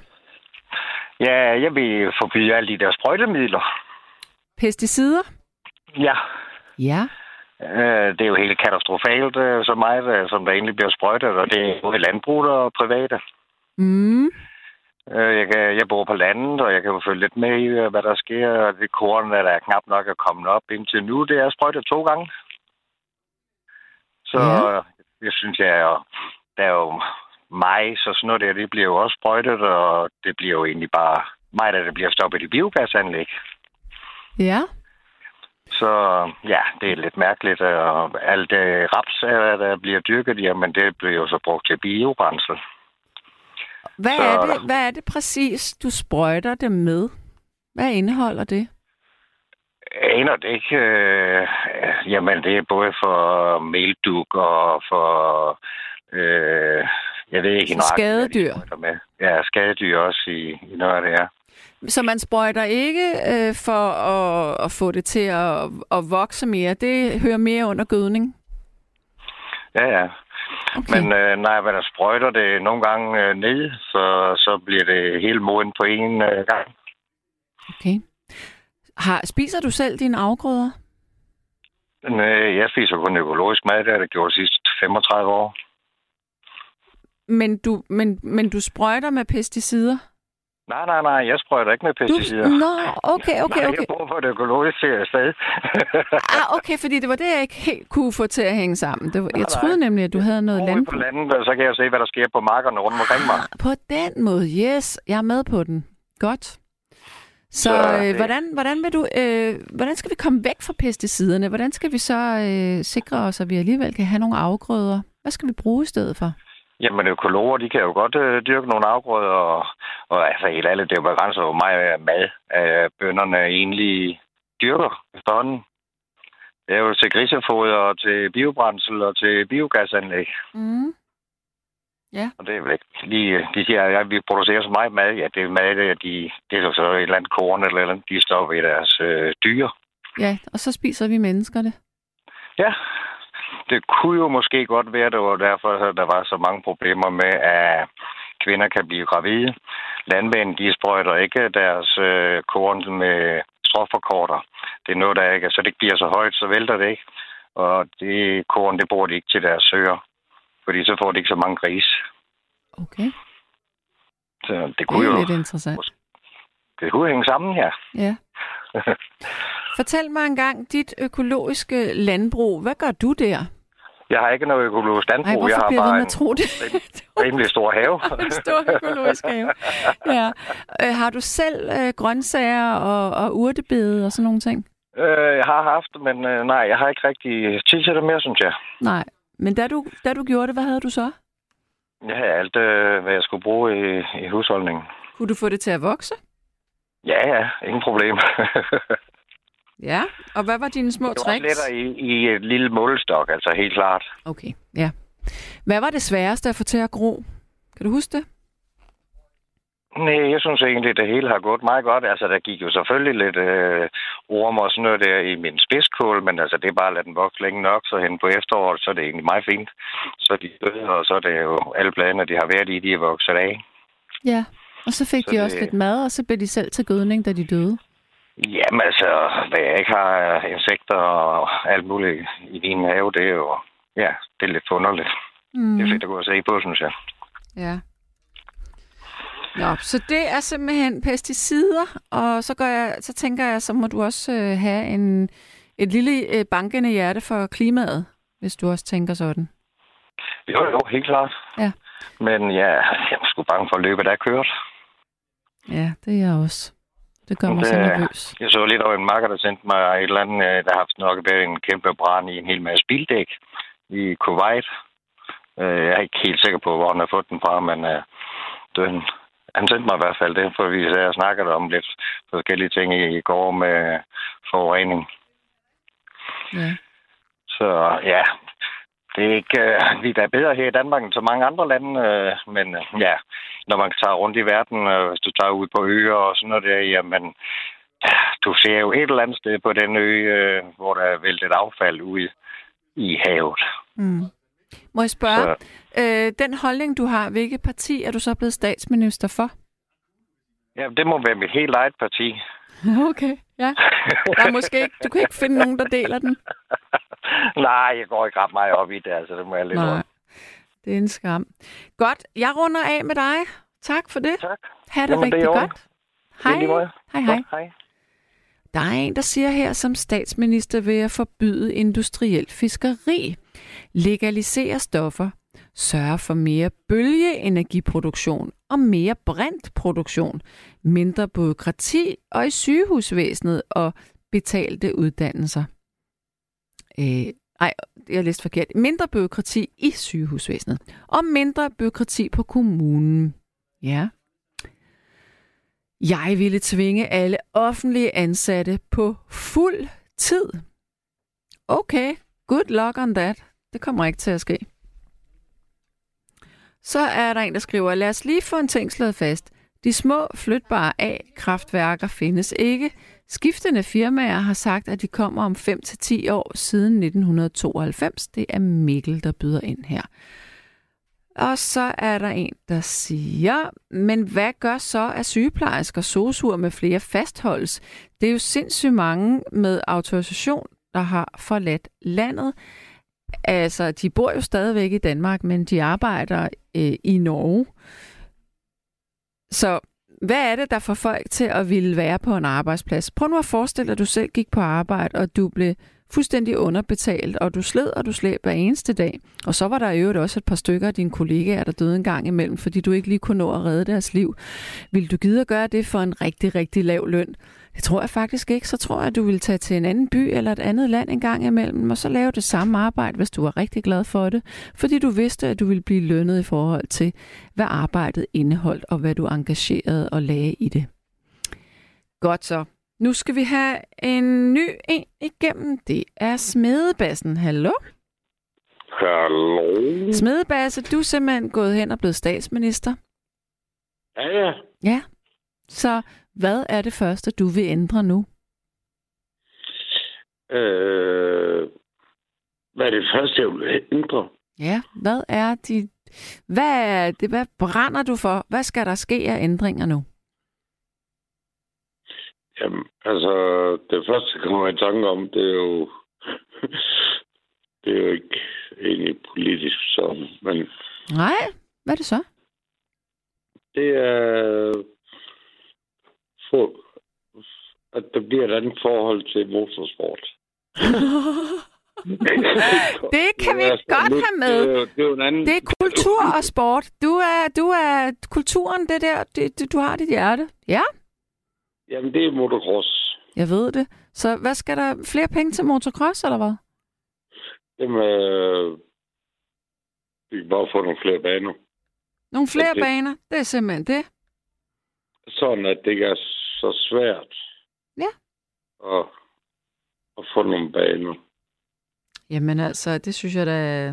Ja, jeg vil forbyde alle de der sprøjtemidler. Pesticider? Ja, Ja. øh, det er jo helt katastrofalt, øh, så meget, øh, som der egentlig bliver sprøjtet, og det er både landbrug og private. Mm. Øh, jeg, kan, jeg bor på landet, og jeg kan jo følge lidt med i, hvad der sker. Og det korn, der er knap nok er kommet op indtil nu, det er sprøjtet to gange. Så ja. jeg synes, jeg er, der er jo mig, så sådan noget der, det bliver jo også sprøjtet, og det bliver jo egentlig bare mig, der det bliver stoppet i biogasanlæg. Ja. Så ja, det er lidt mærkeligt. Og alt det raps, øh, der bliver dyrket, jamen det bliver jo så brugt til biobrændsel. Hvad Så- er, det, hvad er det præcis, du sprøjter det med? Hvad indeholder det? Jeg aner det ikke. Øh, jamen, det er både for melduk og for... Øh, jeg ved ikke nøjagtigt, skadedyr. Med. Ja, skadedyr også i, i noget af det her. Så man sprøjter ikke øh, for at, at få det til at, at vokse mere. Det hører mere under gødning. Ja, ja. Okay. Men øh, når jeg sprøjter det nogle gange øh, ned, så, så bliver det helt moden på en øh, gang. okay. Har, spiser du selv dine afgrøder? Men, øh, jeg spiser kun økologisk mad, det har jeg gjort de sidste 35 år. Men du, men, men du sprøjter med pesticider? Nej, nej, nej, jeg sprøjter ikke med Du, pesticider. nå, okay, okay, Nej, okay. jeg bor på et økologisk sted. Ah, okay, fordi det var det, jeg ikke helt kunne få til at hænge sammen. Det var, jeg nej. troede nemlig, at du havde noget Over på landet, og så kan jeg se, hvad der sker på markerne rundt omkring mig. På den måde, yes. Jeg er med på den. Godt. Så, Så øh, det- hvordan, hvordan, vil du, øh, hvordan skal vi komme væk fra pesticiderne? Hvordan skal vi så øh, sikre os, at vi alligevel kan have nogle afgrøder? Hvad skal vi bruge i stedet for? Jamen, økologer, de kan jo godt øh, dyrke nogle afgrøder, og, og altså helt ærligt, det er jo begrænset, hvor meget mad øh, bønderne egentlig dyrker efterhånden. Det er jo til grisefoder, og til biobrændsel og til biogasanlæg. Mm. Og det er vel ikke lige, de siger, at ja, vi producerer så meget mad. Ja, det er mad, det er, de, det er jo så et eller andet korn eller eller andet, de står ved deres øh, dyr. Ja, og så spiser vi mennesker det. Ja, det kunne jo måske godt være, det var derfor, at der var så mange problemer med, at kvinder kan blive gravide. Landmænd, de sprøjter ikke deres øh, korn med stråforkorter. Det er noget, der ikke, så det ikke bliver så højt, så vælter det ikke. Og det korn, det bruger de ikke til deres søer, fordi så får de ikke så mange gris. Okay, Så det det kunne er jo lidt interessant. det kunne hænge sammen her. Ja. Fortæl mig engang dit økologiske landbrug. Hvad gør du der? Jeg har ikke noget økologisk landbrug. Ej, jeg har bare en tro det? rimelig stor have. en stor økologisk have. Ja. Øh, har du selv øh, grøntsager og, og urtebede og sådan nogle ting? Øh, jeg har haft, men øh, nej, jeg har ikke rigtig tid til det mere, synes jeg. Nej. Men da du, da du gjorde det, hvad havde du så? Jeg havde alt, øh, hvad jeg skulle bruge i, i husholdningen. Kunne du få det til at vokse? Ja, ja, ingen problem. Ja, og hvad var dine små Det var tricks? i, i et lille målestok, altså helt klart. Okay, ja. Hvad var det sværeste at få til at gro? Kan du huske det? Nej, jeg synes egentlig, det hele har gået meget godt. Altså, der gik jo selvfølgelig lidt øh, orm og sådan noget der i min spidskål, men altså, det er bare at lade den vokse længe nok, så hen på efteråret, så er det egentlig meget fint. Så de døde, og så er det jo alle bladene, de har været i, de er vokset af. Ja, og så fik Så de det- også lidt mad, og så blev de selv til gødning, da de døde. Jamen altså, hvad jeg ikke har insekter og alt muligt i din have, det er jo, ja, det er lidt forunderligt. Mm. Det er fedt at gå og se på, synes jeg. Ja. Nå, så det er simpelthen pesticider, og så, gør jeg, så tænker jeg, så må du også øh, have en, et lille øh, bankende hjerte for klimaet, hvis du også tænker sådan. Jo, jo, helt klart. Ja. Men ja, jeg er sgu bange for at løbe, der er kørt. Ja, det er jeg også. Det gør mig Det- så nervøs. Jeg så lidt over en makker, der sendte mig et eller andet, øh, der har haft nok været en kæmpe brand i en hel masse bildæk i Kuwait. Øh, Jeg er ikke helt sikker på, hvor han har fået den fra, men øh, den, han sendte mig i hvert fald det, for vi og snakkede om lidt forskellige ting i går med forurening. Ja. Så ja, det er ikke, øh, vi er da bedre her i Danmark end så mange andre lande, øh, men øh, ja, når man tager rundt i verden, øh, hvis du tager ud på øer og sådan noget der, jamen, ja, du ser jo et eller andet sted på den ø, øh, hvor der er væltet affald ud i havet. Mm. Må jeg spørge, øh, den holdning, du har, hvilket parti er du så blevet statsminister for? Ja, det må være mit helt eget parti. Okay, ja. Der er måske ikke, du kan ikke finde nogen, der deler den. Nej, jeg går ikke ret meget op i det, altså det må jeg lidt Nej, det er en skam. Godt, jeg runder af med dig. Tak for det. Tak. Ha' det Jamen, er rigtig godt. Det er Hej. Hej, hej. Godt, hej. Der er en, der siger her, som statsminister vil jeg forbyde industriel fiskeri, legalisere stoffer, sørge for mere bølgeenergiproduktion og mere brintproduktion, mindre byråkrati og i sygehusvæsenet og betalte uddannelser. Øh, ej, jeg læste forkert. Mindre byråkrati i sygehusvæsenet og mindre byråkrati på kommunen. Ja. Jeg ville tvinge alle offentlige ansatte på fuld tid. Okay, good luck on that. Det kommer ikke til at ske. Så er der en, der skriver, lad os lige få en ting slået fast. De små flytbare A-kraftværker findes ikke. Skiftende firmaer har sagt, at de kommer om 5-10 år siden 1992. Det er Mikkel, der byder ind her. Og så er der en, der siger, men hvad gør så at sygeplejersker, sosuer med flere fastholdes? Det er jo sindssygt mange med autorisation, der har forladt landet. Altså, de bor jo stadigvæk i Danmark, men de arbejder øh, i Norge. Så hvad er det, der får folk til at ville være på en arbejdsplads? Prøv nu at forestille dig, at du selv gik på arbejde, og du blev fuldstændig underbetalt, og du sled, og du slæb hver eneste dag. Og så var der i øvrigt også et par stykker af dine kollegaer, der døde en gang imellem, fordi du ikke lige kunne nå at redde deres liv. Vil du gide at gøre det for en rigtig, rigtig lav løn? Det tror jeg faktisk ikke. Så tror jeg, at du vil tage til en anden by eller et andet land en gang imellem, og så lave det samme arbejde, hvis du var rigtig glad for det. Fordi du vidste, at du ville blive lønnet i forhold til, hvad arbejdet indeholdt, og hvad du engagerede og lagde i det. Godt så. Nu skal vi have en ny en igennem. Det er Smedebassen. Hallo? Hallo. Smedebasse, du er simpelthen gået hen og blevet statsminister. Ja, ja. Ja. Så hvad er det første, du vil ændre nu? Øh, hvad er det første, jeg vil ændre? Ja, hvad er de... Hvad, er det, hvad brænder du for? Hvad skal der ske af ændringer nu? Jamen, altså, det første, jeg kommer i tanke om, det er jo... det er jo ikke egentlig politisk, så, men Nej, hvad er det så? det er... For, at der bliver et andet forhold til motorsport. Det kan vi sådan godt lidt- have med. Det er, det er anden... Det er kultur og sport. Du er, du er kulturen, det der, det, du har dit hjerte. Ja, Jamen, det er motocross. jeg ved det. Så hvad skal der? Flere penge til motocross, eller hvad? Jamen, øh, vi kan bare få nogle flere baner. Nogle flere det- baner, det er simpelthen det. Sådan, at det ikke er så svært Ja. at at få nogle baner. Jamen altså, det synes jeg da...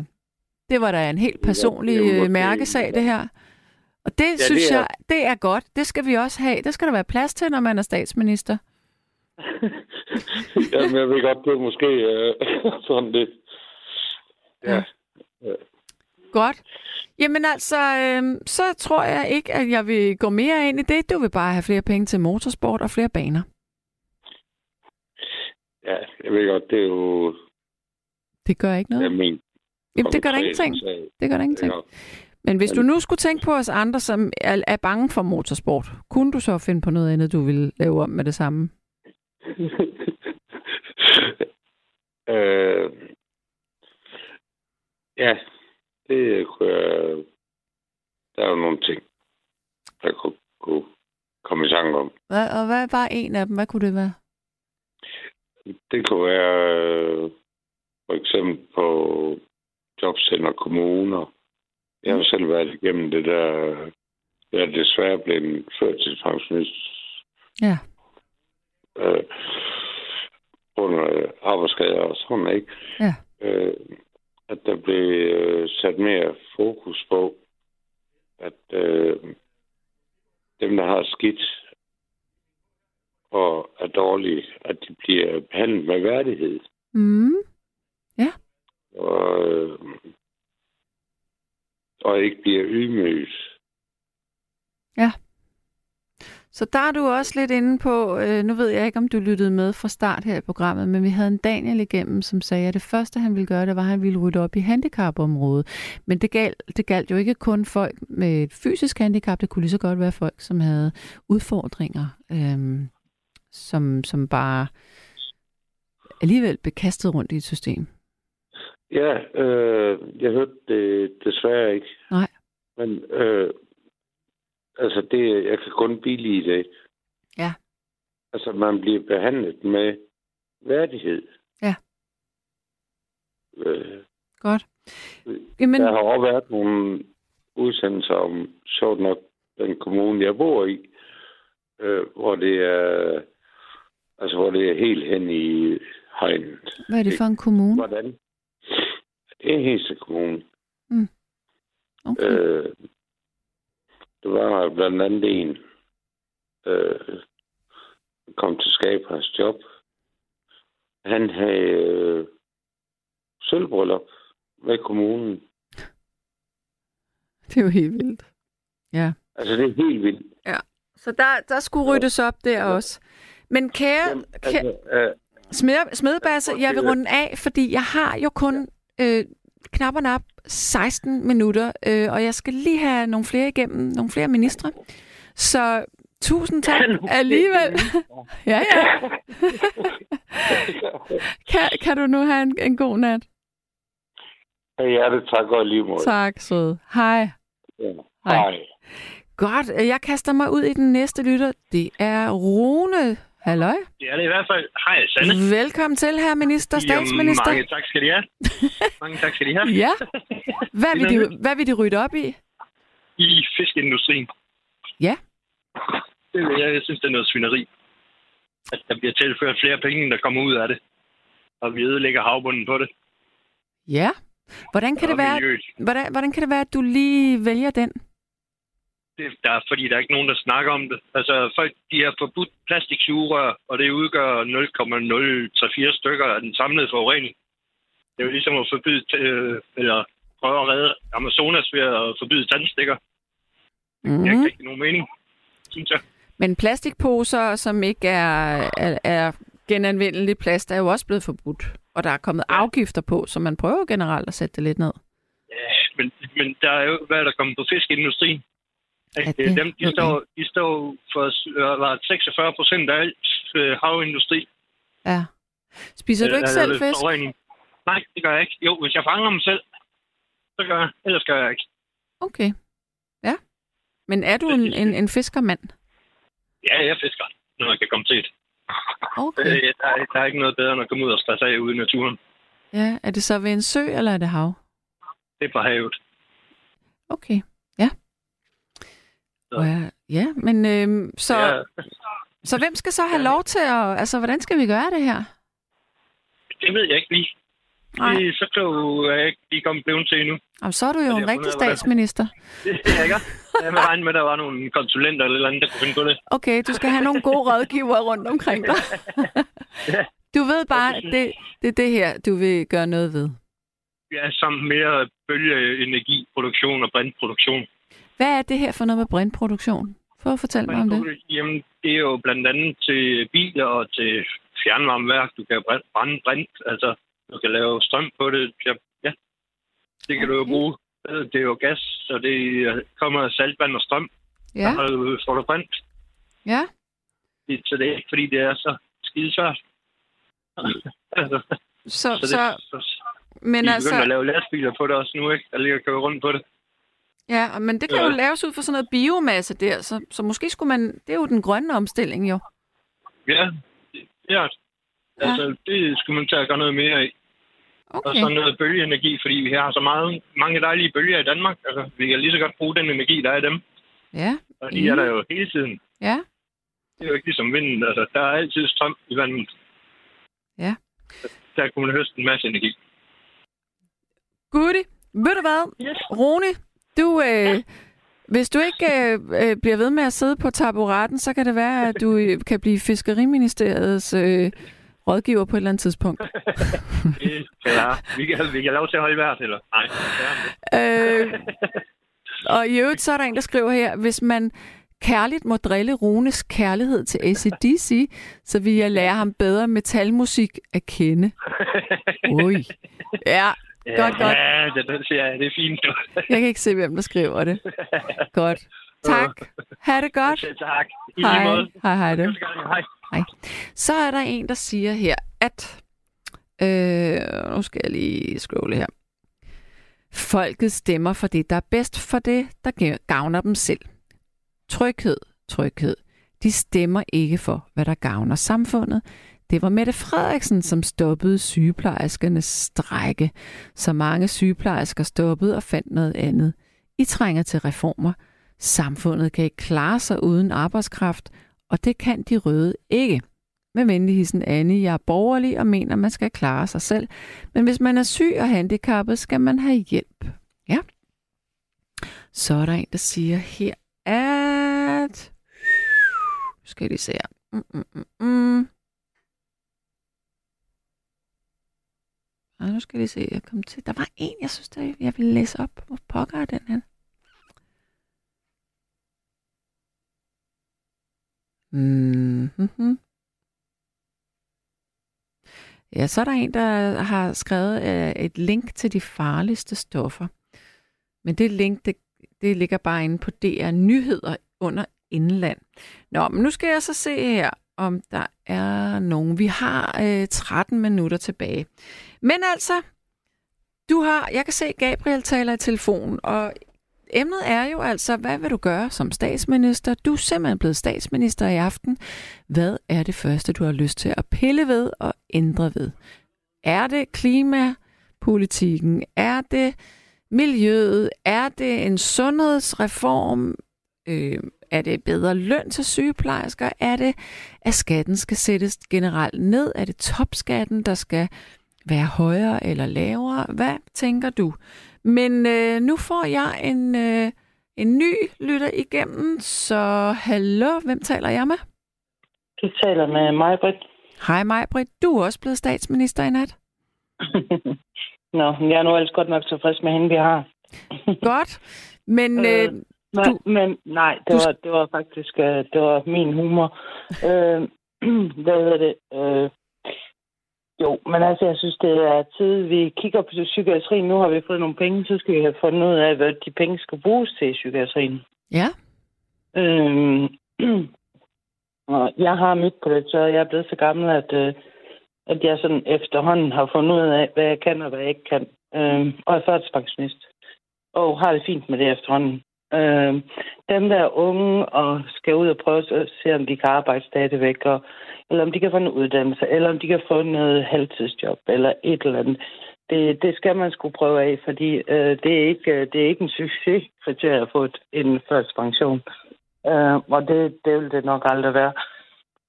Det var da en helt personlig Ja, det ja, mærkesag, det her. Og det ja, synes det er- jeg, det er godt. Det skal vi også have. Det skal der være plads til, når man er statsminister. Jamen, jeg ved godt, det er måske øh, sådan lidt... Ja. Godt. Jamen altså, øhm, så tror jeg ikke, at jeg vil gå mere ind i det. Du vil bare have flere penge til motorsport og flere baner. ja, jeg ved godt, det er jo... Det gør ikke noget. Jeg min Jamen, det gør der ingenting. sag. Det gør der ingenting. Ja. Men hvis du nu skulle tænke på os andre, som er, er bange for motorsport, kunne du så finde på noget andet, du ville lave om med det samme? øh, ja, det kunne jeg... Der er jo nogle ting, der kunne, kunne komme i tanke om. Hvad, og hvad var en af dem? Hvad kunne det være? Det kunne være øh, for eksempel på jobcenter kommuner. Jeg har selv været igennem det der... Jeg er desværre blevet en førtidspensionist Ja. øh, under arbejdsskader og sådan, ikke? Ja. Øh, at der blev øh, sat mere fokus på, at øh, dem, der har skidt og er dårlige, at de bliver behandlet med værdighed. Mm. Og, øh, og ikke bliver ydmyget. Så der er du også lidt inde på, øh, nu ved jeg ikke, om du lyttede med fra start her i programmet, men vi havde en Daniel igennem, som sagde, at det første, han ville gøre, det var, at han ville rydde op i handicapområdet. Men det galt, det galt jo ikke kun folk med et fysisk handicap, det kunne lige så godt være folk, som havde udfordringer, øh, som, som bare alligevel blev kastet rundt i et system. Ja, øh, jeg hørte det desværre ikke. Nej. Men øh, altså det, jeg kan kun billige det. Ja. Altså man bliver behandlet med værdighed. Ja. Øh, Godt. Men... Jamen, der har også været nogle udsendelser om, sjovt nok, den kommune, jeg bor i, øh, hvor det er altså hvor det er helt hen i hegnet. hvad er det for en kommune? Hvordan? Det er Hese Kommune. Okay. Øh, det var blandt andet en, øh, kom til skab hans job. Han havde øh, sølvbryllup med kommunen. Det er jo helt vildt. Ja. Altså, det er helt vildt. Så der, der skulle ryddes op der også. Men kære, Jamen, kære altså, øh, smed, smedbasse, jeg vil runde af, fordi jeg har jo kun øh, knap og nap 16 minutter, øh, og jeg skal lige have nogle flere igennem, nogle flere ministre. Så tusind tak alligevel. ja, ja. kan, kan du nu have en, en god nat? ja, det tak godt lige måde. Tak, sød. Hej. Ja. Hej. Hej. Godt, jeg kaster mig ud i den næste lytter. Det er Rune. Halløj. Det er det i hvert fald. Hej, Sanne. Velkommen til, herre minister, statsminister. Mange tak skal de have. Mange tak skal de have. Ja. Hvad vil, de, hvad vil de rydde op i? I fiskeindustrien. Ja. Det jeg, jeg synes, det er noget svineri. At der bliver tilført flere penge, end der kommer ud af det. Og vi ødelægger havbunden på det. Ja. Hvordan kan, det være, miljøet. hvordan, hvordan kan det være, at du lige vælger den? Det, der er, fordi der er ikke nogen, der snakker om det. Altså, folk de har forbudt plastiksugerør, og det udgør 0,034 stykker af den samlede forurening. Det er jo ligesom at forbyde, øh, eller prøve at redde Amazonas ved at forbyde tandstikker. Det giver Mm. ikke nogen mening, synes jeg. Men plastikposer, som ikke er, er, er genanvendelig plast, er jo også blevet forbudt. Og der er kommet afgifter på, så man prøver generelt at sætte det lidt ned. Ja, men, men der er jo, hvad er der kommet på fiskeindustrien? Ja, det- Dem, de, ved står, de står for øh, var 46 procent af alt øh, havindustri. Ja. Spiser du Øh, ikke altså, selv fisk? forurening. Nej, det gør jeg ikke. Jo, hvis jeg fanger dem selv, så gør jeg. Ellers gør jeg ikke. Okay. Ja. Men er du en, en, en fiskermand? Ja, jeg fisker, når jeg kan komme til det. Okay. Øh, der, er, der er ikke noget bedre, end at komme ud og stresse af ude i naturen. Ja, er det så ved en sø, eller er det hav? Det er på havet. Okay. Så. Ja, ja, men øhm, så, Ja, så hvem skal så have lov til at... Altså, hvordan skal vi gøre det her? det ved jeg ikke lige. Nej. Det, så klog er jeg ikke lige kommet blevet til endnu. Jamen, så er du jo en rigtig statsminister. Det er jeg ikke. Jeg regne med, at der var nogle konsulenter eller et eller andet, der kunne finde på det. Okay, du skal have nogle gode rådgivere rundt omkring dig. Du ved bare, det, det er det her, du vil gøre noget ved. Ja, samt mere bølgeenergiproduktion og brintproduktion. Hvad er det her for noget med brintproduktion? Prøv at fortælle mig om det. Jamen, det er jo blandt andet til biler og til fjernvarmeværk. Du kan brænde- brint, altså du kan lave strøm på det. Ja, det kan du jo bruge. Det er jo gas, så det kommer af saltvand og strøm. Ja, Og du får du brændt. ja. Det- Så det er ikke, fordi det er så skide svært. altså, Så, så det, så, så, men de altså, at lave lastbiler på det også nu, ikke? Der ligger og kører rundt på det. Ja, men det kan jo Ja. laves ud fra sådan noget biomasse der, så, så måske skulle man, det er jo den grønne omstilling jo. Ja, ja. Altså, det skulle man tage at gøre noget mere. Og Okay, så noget bølgeenergi, fordi vi har så meget, mange dejlige bølger i Danmark. Altså, vi kan lige så godt bruge den energi, der er i dem. ja, Og de er der jo hele tiden. ja, Det er jo ikke ligesom vinden. Altså, der er altid strøm i vandet. Ja. Der kunne man høste en masse energi. Goody. Ved du hvad, Yes. Rune, du, øh, hvis du ikke øh, øh, bliver ved med at sidde på taburetten, så kan det være, at du øh, kan blive Fiskeriministeriets øh, rådgiver på et eller andet tidspunkt. Være. Vi kan, vi kan lov til at holde vejret, eller? Nej. Ja, øh, og i øvrigt, så er der en, der skriver her, hvis man kærligt må drille Runes kærlighed til ACDC, så vil jeg lære ham bedre metalmusik at kende. Ui. Ja, Godt, godt. Ja, det, det, jeg. det er fint. jeg kan ikke se, hvem der skriver det. Godt. Tak. Ha' det godt. tak. I Hej. Hej, hej det. Hej. Så er der en, der siger her, at... Øh, nu skal jeg lige scrolle her. Folket stemmer for det, der er bedst for det, der gavner dem selv. Tryghed, tryghed. De stemmer ikke for, hvad der gavner samfundet. Det var Mette Frederiksen, som stoppede sygeplejerskernes strække. Så mange sygeplejersker stoppede og fandt noget andet. I trænger til reformer. Samfundet kan ikke klare sig uden arbejdskraft, og det kan de røde ikke. Med venlig hilsen Anne, jeg er borgerlig og mener, man skal klare sig selv. Men hvis man er syg og handicappet, skal man have hjælp. Ja. Så er der en, der siger her, at... Nu skal jeg lige se her. Mm, mm, mm, mm. Og nu skal vi se, jeg kom til. Der var en, jeg synes, der, jeg ville læse op. Hvor pokker er den her? Mm-hmm. Ja, så er der en, der har skrevet øh, et link til de farligste stoffer. Men det link, det, det ligger bare inde på DR Nyheder under Indland. Nå, men nu skal jeg så se her, om der er nogen. Vi har øh, 13 minutter tilbage. Men altså, du har, jeg kan se, Gabriel taler i telefon, og emnet er jo altså, hvad vil du gøre som statsminister? Du er simpelthen blevet statsminister i aften. Hvad er det første, du har lyst til at pille ved og ændre ved? Er det klimapolitikken? Er det miljøet? Er det en sundhedsreform? Øh, er det bedre løn til sygeplejersker? Er det, at skatten skal sættes generelt ned? Er det topskatten, der skal være højere eller lavere? Hvad tænker du? Men øh, nu får jeg en, øh, en ny lytter igennem, så hallo, hvem taler jeg med? Du taler med mig, Britt. Hej mig, Britt. Du er også blevet statsminister i nat. Nå, jeg er nu ellers godt nok tilfreds med hende, vi har. Godt, men øh, Men, Du- men nej, det du- var, det var faktisk øh, det var min humor. øh, hvad hedder det? Øh, jo, men altså, jeg synes, det er tid, vi kigger på psykiatrien. Nu har vi fået nogle penge, så skal vi have fundet ud af, hvad de penge skal bruges til i psykiatrien. ja, Øhm, og jeg har mit på det, så jeg er blevet så gammel, at, øh, at jeg sådan efterhånden har fundet ud af, hvad jeg kan og hvad jeg ikke kan. Øhm, og er førtidspensionist. Og har det fint med det efterhånden. Øhm, dem, der er unge og skal ud og prøve at se, om de kan arbejde stadigvæk, og, eller om de kan få en uddannelse, eller om de kan få noget halvtidsjob, eller et eller andet. Det, det skal man skulle prøve af, fordi øh, det, er ikke, øh, det er ikke en succeskriterie at få et, en førtidspension. Øh, og det, det vil det nok aldrig være.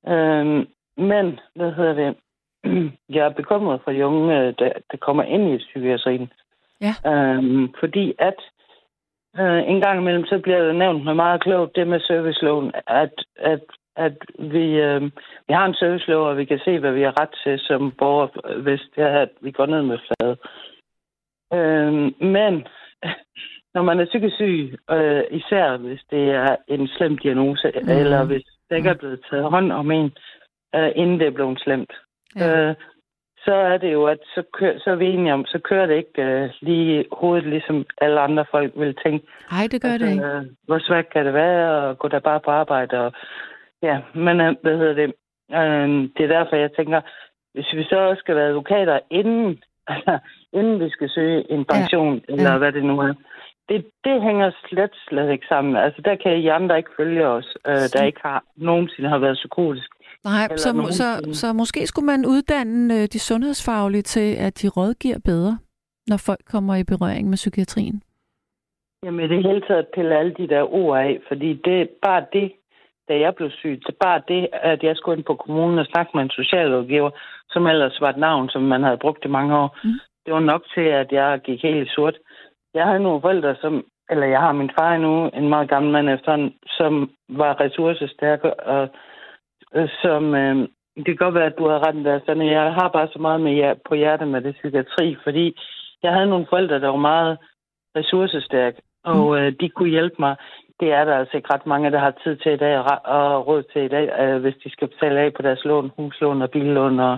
Øh, men, hvad hedder det? jeg er bekymret for de unge, øh, der, der kommer ind i psykiatrien. Ja. Øhm, fordi at øh, en gang imellem, så bliver det nævnt med meget klogt, det med serviceloven, at, at, at vi, øh, vi har en servicelov, og vi kan se, hvad vi har ret til som borger, hvis det er, at vi går ned med fladet. Øh, men når man er psykisk syg, øh, især hvis det er en slem diagnose, mm. eller hvis der ikke er blevet taget hånd om en, øh, inden det er blevet slemt, Ja. øh, så er det jo, at så, kører, så er vi enige om, så kører det ikke øh, lige hovedet, ligesom alle andre folk vil tænke. Nej, det gør det ikke. Øh, hvor svært kan det være, og gå der bare på arbejde. Og, ja, men øh, hvad hedder det? Øh, det er derfor, jeg tænker, hvis vi så også skal være advokater inden, altså, inden vi skal søge en pension, ja. eller Ja. hvad det nu er, det, det hænger slet, slet ikke sammen. Altså, der kan I andre ikke følge os, øh, der ikke har nogensinde har været psykotisk. Nej, så, nogen så, så måske skulle man uddanne øh, de sundhedsfaglige til, at de rådgiver bedre, når folk kommer i berøring med psykiatrien. Jamen, det hele taget pille alle de der ord af, fordi det er bare det, da jeg blev syg, det er bare det, at jeg skulle ind på kommunen og snakke med en socialrådgiver, som ellers var et navn, som man havde brugt i mange år. Mm. Det var nok til, at jeg gik helt i sort. Jeg havde nogle forældre, som, eller jeg har min far nu, en meget gammel mand efterhånden, som var ressourcestærke, og som, øh, det kan godt være, at du har ret der, sådan, jeg har bare så meget med jer, på hjertet med det psykiatri, fordi jeg havde nogle forældre, der var meget ressourcestærke, og øh, de kunne hjælpe mig. Det er der altså ikke ret mange, der har tid til i dag og, råd til i dag, øh, hvis de skal betale af på deres lån, huslån og billån. Og,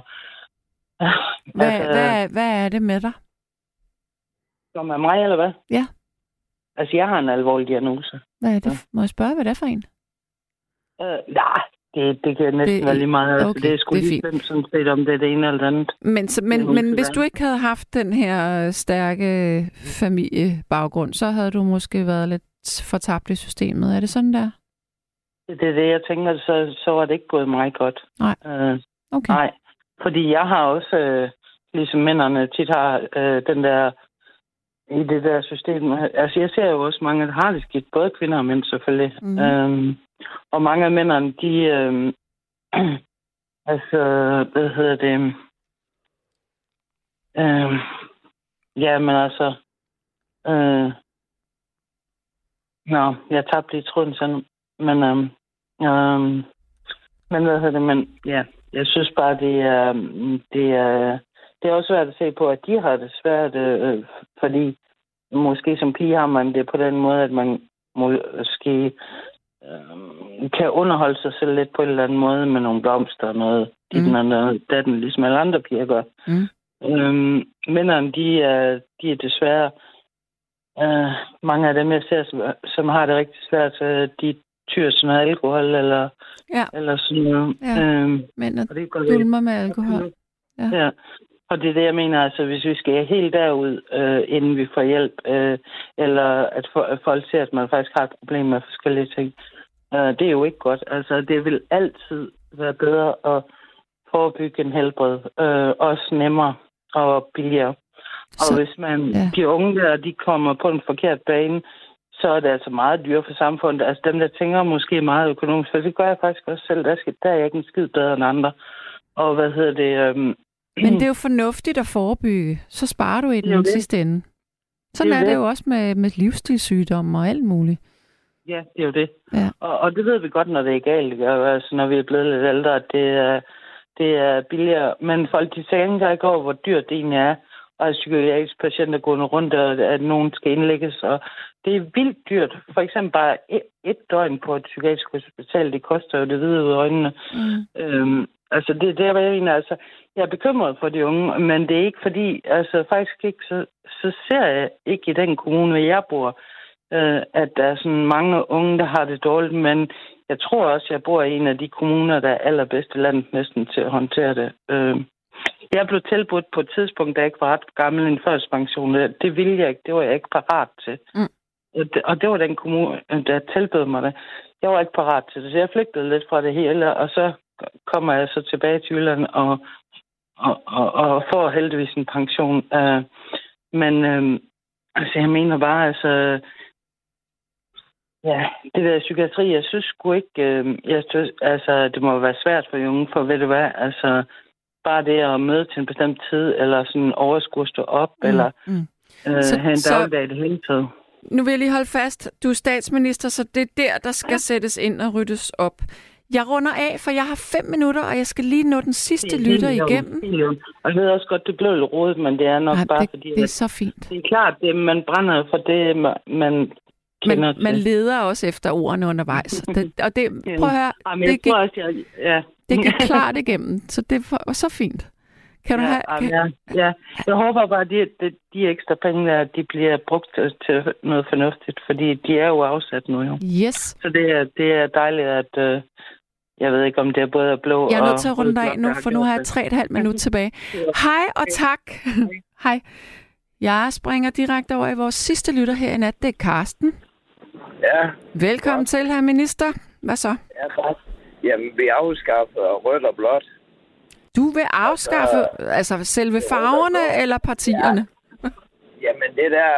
Hvad, altså, hvad, hvad er det med dig? Som er mig, eller hvad? Ja. Altså, jeg har en alvorlig diagnose. Hvad er det? Må jeg spørge, hvad det er for en? Øh, nej, det, det kan næsten Det- være lige meget. Altså, okay, det er sgu det er lige fint. sådan set, om det er det ene eller det andet. Men, så, men, men hvis du ikke havde haft den her stærke familiebaggrund, så havde du måske været lidt fortabt i systemet. Er det sådan der? Det er det, jeg tænker, så, så var det ikke gået mig godt. Nej. Øh, Okay. Nej, fordi jeg har også, øh, ligesom mændene tit har, øh, den der, i det der system. Altså, jeg ser jo også mange, der har det skidt, både kvinder og mænd selvfølgelig. Mhm. Øhm, og mange af mændene, de, øh, altså, hvad hedder det, øh, ja, men altså, øh, nå, jeg tabte lige tråden sådan, men, øh, øh, men hvad hedder det, men ja, jeg synes bare, det er, det er, det er også svært at se på, at de har det svært, øh, fordi måske som pige har man det på den måde, at man måske øh, kan underholde sig selv lidt på en eller anden måde med nogle blomster og noget, Mm. mm. den og datten, ligesom alle andre piger gør. Mm. Øhm, mændene, de er, de er desværre, øh, mange af dem, jeg ser, som, som har det rigtig svært, øh, de tyr sådan noget alkohol eller, Ja. eller sådan noget. Ja. Øhm, Mænd og det er dulmer med alkohol. Ja. Ja. Og det er det, jeg mener, altså hvis vi skal helt derud, øh, inden vi får hjælp, øh, eller at, for, at folk ser, at man faktisk har et problem med forskellige ting, øh, det er jo ikke godt. Altså det vil altid være bedre at forebygge en helbred, øh, også nemmere og billigere. Og Så- hvis man, ja. de unge der, de kommer på en forkert bane, så er det altså meget dyrt for samfundet. Altså dem, der tænker måske meget økonomisk, for det gør jeg faktisk også selv. Der, skal, der er jeg ikke en skid bedre end andre. Og hvad hedder det? Øhm, Men det er jo fornuftigt at forebygge. Så sparer du i den sidste ende. Sådan Det er er det det. jo også med, med livsstilssygdomme og alt muligt. Ja, det er jo det. Ja. Og, og det ved vi godt, når det er galt. ikke? Og Altså, når vi er blevet lidt ældre, at det er, det er billigere. Men folk, de tænker ikke over, hvor dyrt det egentlig er. Og at psykiatriske patienter gående rundt, og at nogen skal indlægges. Og det er vildt dyrt. For eksempel bare et, et døgn på et psykiatrisk hospital, det koster jo det hvide ud af øjnene. Mm. Øhm, altså, det er der, hvor jeg mener, altså, jeg er bekymret for de unge, men det er ikke fordi, altså faktisk ikke, så, så ser jeg ikke i den kommune, hvor jeg bor, øh, at der er sådan mange unge, der har det dårligt, men jeg tror også, jeg bor i en af de kommuner, der er allerbedst i landet næsten til at håndtere det. Øh, jeg blev tilbudt på et tidspunkt, da jeg ikke var ret gammel, en førspension. Det ville jeg ikke. Det var jeg ikke parat til. Mm. Og det- Og det var den kommune, der tilbød mig det. Jeg var ikke parat til det, så jeg flygtede lidt fra det hele, og så kommer jeg så tilbage til Jylland og, og, og, og får heldigvis en pension. Uh, men uh, altså, jeg mener bare, altså, ja, det der psykiatri, jeg synes sgu ikke, uh, jeg synes, altså, det må være svært for unge, for ved du hvad, altså, bare det at møde til en bestemt tid, eller sådan overskue at stå op, mm. eller Mm. øh, Så- have en dagligdag i det hele taget. Nu vil jeg lige holde fast. Du er statsminister, så det er der, der skal sættes ind og ryddes op. Jeg runder af, for jeg har fem minutter, og jeg skal lige nå den sidste lytter igennem. Og jeg ved også godt, det blev lidt rodet, men det er nok Nej, bare det, fordi, det er så fint. det er klart, det man brænder for det, ma- man kender Man, til. man leder også efter ordene undervejs. Det, og det, prøv at høre, Jamen, det gik, også, jeg... Ja. det gik klart igennem, så det var så fint. Kan du ja, have... Kan, ja, ja. Jeg håber bare, at de, de, de ekstra penge, der, de bliver brugt til, noget fornuftigt, fordi de er jo afsat nu jo. yes. Så det er, det er dejligt, at... Øh, jeg ved ikke, om det er både blå Jeg er og nødt til at runde dig rød nu, for nu har jeg tre og et halvt minut tilbage. Hej og tak. Hej. Jeg springer direkte over i vores sidste lytter her i nat. Det er Karsten. Ja, Velkommen til, herr minister. Hvad så? ja tak. Jamen, vi afskaffer rødt og blåt. Du vil afskaffe altså selve farverne eller partierne? Jamen, det der,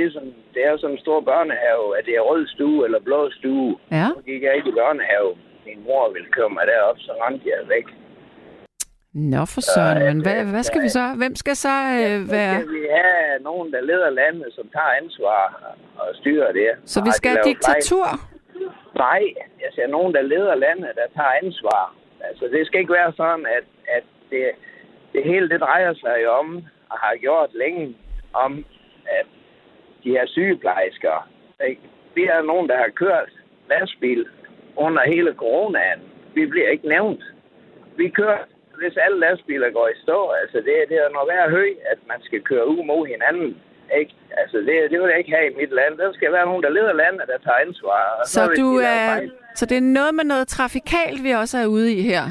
ligesom, det er sådan en stor børnehave, at det er rød stue eller blå stue. Ja. Så gik jeg ikke i børnehave. Min mor ville køre mig derop, så rendte jeg væk. Nå for søren, men hvad, hvad skal vi så? Hvem skal så øh, være... Skal vi have nogen, der leder landet, som tager ansvar og styrer det. Så vi skal have diktatur? fejl. Nej, jeg siger nogen, der leder landet, der tager ansvar. Altså, det skal ikke være sådan, at, at det, det hele det drejer sig om, og har gjort længe, om, at de her sygeplejersker, ikke? vi er nogen, der har kørt lastbil under hele coronaen. Vi bliver ikke nævnt. Vi kører, hvis alle lastbiler går i stå, altså det, det er noget værd høj, at man skal køre ud mod hinanden. Ikke? Altså det, det vil jeg ikke have i mit land. Der skal være nogen, der leder landet, der tager ansvar. Og Så hvis du de laver er... Så det er noget med noget trafikalt, vi også er ude i her.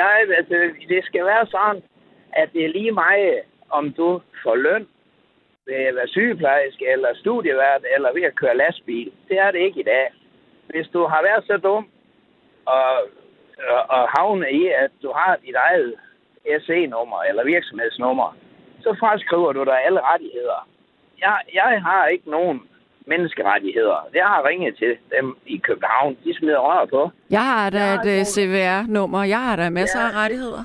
Jeg, altså, det skal være sådan, at det er lige meget, om du får løn ved at være sygeplejerske, eller studievært, eller ved at køre lastbil. Det er det ikke i dag. Hvis du har været så dum og, og, havne i, at du har dit eget SE-nummer eller virksomhedsnummer, så fraskriver du dig alle rettigheder. Jeg, jeg har ikke nogen menneskerettigheder. Jeg har ringet til dem i København. De smider rør på. Jeg har da Jeg et øh, CVR-nummer. Jeg har da masser Ja. af rettigheder.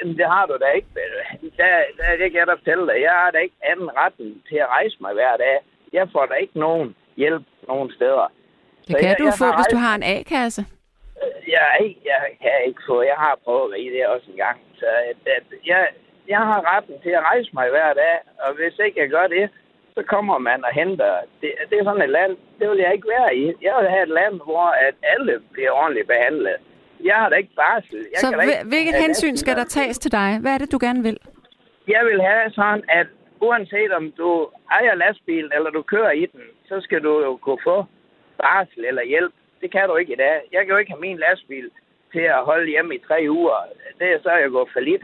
Jamen, Det har du da ikke. men Der, der, det kan jeg da fortælle dig. Jeg har da ikke anden retten til at rejse mig hver dag. Jeg får da ikke nogen hjælp nogen steder. Det Så kan jeg- du jeg få, hvis du har en A-kasse. Jeg, er ikke- jeg kan ikke få. Jeg har prøvet at i det også en gang. Så at, at jeg, jeg har retten til at rejse mig hver dag. Og hvis ikke jeg gør det, så kommer man og henter. Det, det er sådan et land, det vil jeg ikke være i. Jeg vil have et land, hvor at alle bliver ordentligt behandlet. Jeg har da ikke barsel. Jeg Så kan ikke hvilket hensyn skal der tages til dig? Hvad er det, du gerne vil? Jeg vil have sådan, at uanset om du ejer lastbilen, eller du kører i den, så skal du jo kunne få barsel eller hjælp. Det kan du ikke i dag. Jeg kan jo ikke have min lastbil til at holde hjemme i tre uger. Det er så jeg går for lidt.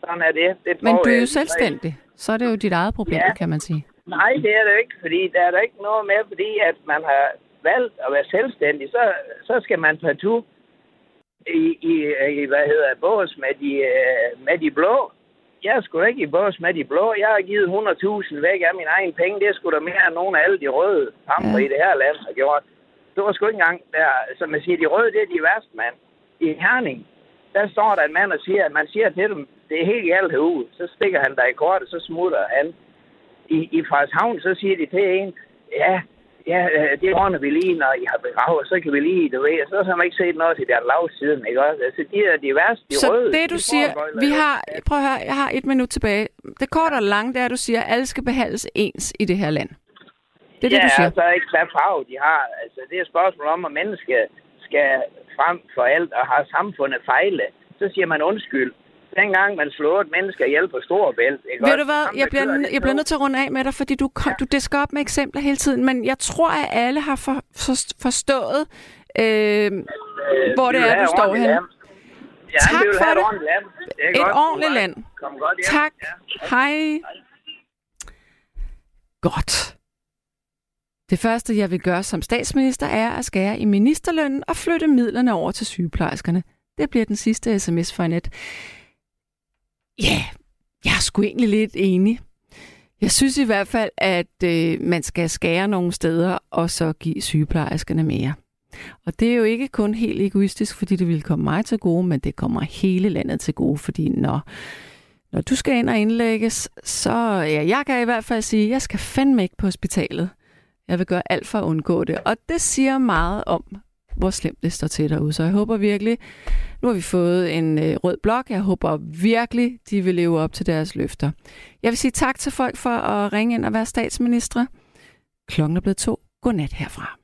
Sådan er det. det Men du er jo selvstændig. Så er det jo dit eget problem, Ja. kan man sige. Nej, det er det ikke, fordi der er der ikke noget med, fordi at man har valgt at være selvstændig, så, så skal man partout i, i, i, hvad hedder bås med de, øh, med de blå. Jeg er sgu da ikke i bås med de blå. Jeg har givet 100.000 væk af mine egne penge. Det er sgu da mere end nogle af alle de røde pamper Ja. i det her land har gjort. Var sgu ikke engang der, som jeg siger, de røde, det er de værste, mand. I Herning, der står der en mand og siger, at man siger til dem, det er helt galt herude. Så stikker han dig i kortet, så smutter han i, i Frederikshavn, så siger de til en, ja, ja, øh, det ordner vi lige, når I har begravet, så kan vi lige, du ved, så har man ikke set noget til der lav siden, ikke også? Altså, de er de værste, de Så røde. det, du de siger, vi har, prøv at høre, jeg har et minut tilbage. Det korte og lange, det er, at du siger, at alle skal behandles ens i det her land. Det er det, ja, du siger. altså ikke hvad farve de har. Altså, det er et spørgsmål om, at mennesker skal frem for alt og har samfundet fejle. Så siger man undskyld. Dengang man slog et menneske ihjel på Storebælt. ikke Ved også? du hvad, jeg bliver, det jeg bliver nødt til at runde af med dig, fordi du, kom, du disker op med eksempler hele tiden, men jeg tror, at alle har for, for, forstået, øh, hvor Vi det er, du står henne. land. Ja, Tak for have et det. ordentligt land. Det er Et godt. ordentligt land. Kom godt hjem. Tak. Ja. Hej. Godt. Det første, jeg vil gøre som statsminister, er at skære i ministerlønnen og flytte midlerne over til sygeplejerskerne. Det bliver den sidste sms for net. Ja, jeg er sgu egentlig lidt enig. Jeg synes i hvert fald, at øh, man skal skære nogle steder og så give sygeplejerskerne mere. Og det er jo ikke kun helt egoistisk, fordi det vil komme mig til gode, men det kommer hele landet til gode, fordi når, når du skal ind og indlægges, så ja, jeg kan i hvert fald sige, at jeg skal fandme ikke på hospitalet. Jeg vil gøre alt for at undgå det. Og det siger meget om, hvor slemt det står til derude. Så jeg håber virkelig, nu har vi fået en øh, rød blok. Jeg håber virkelig, de vil leve op til deres løfter. Jeg vil sige tak til folk for at ringe ind og være statsminister. Klokken er blevet to. Godnat herfra.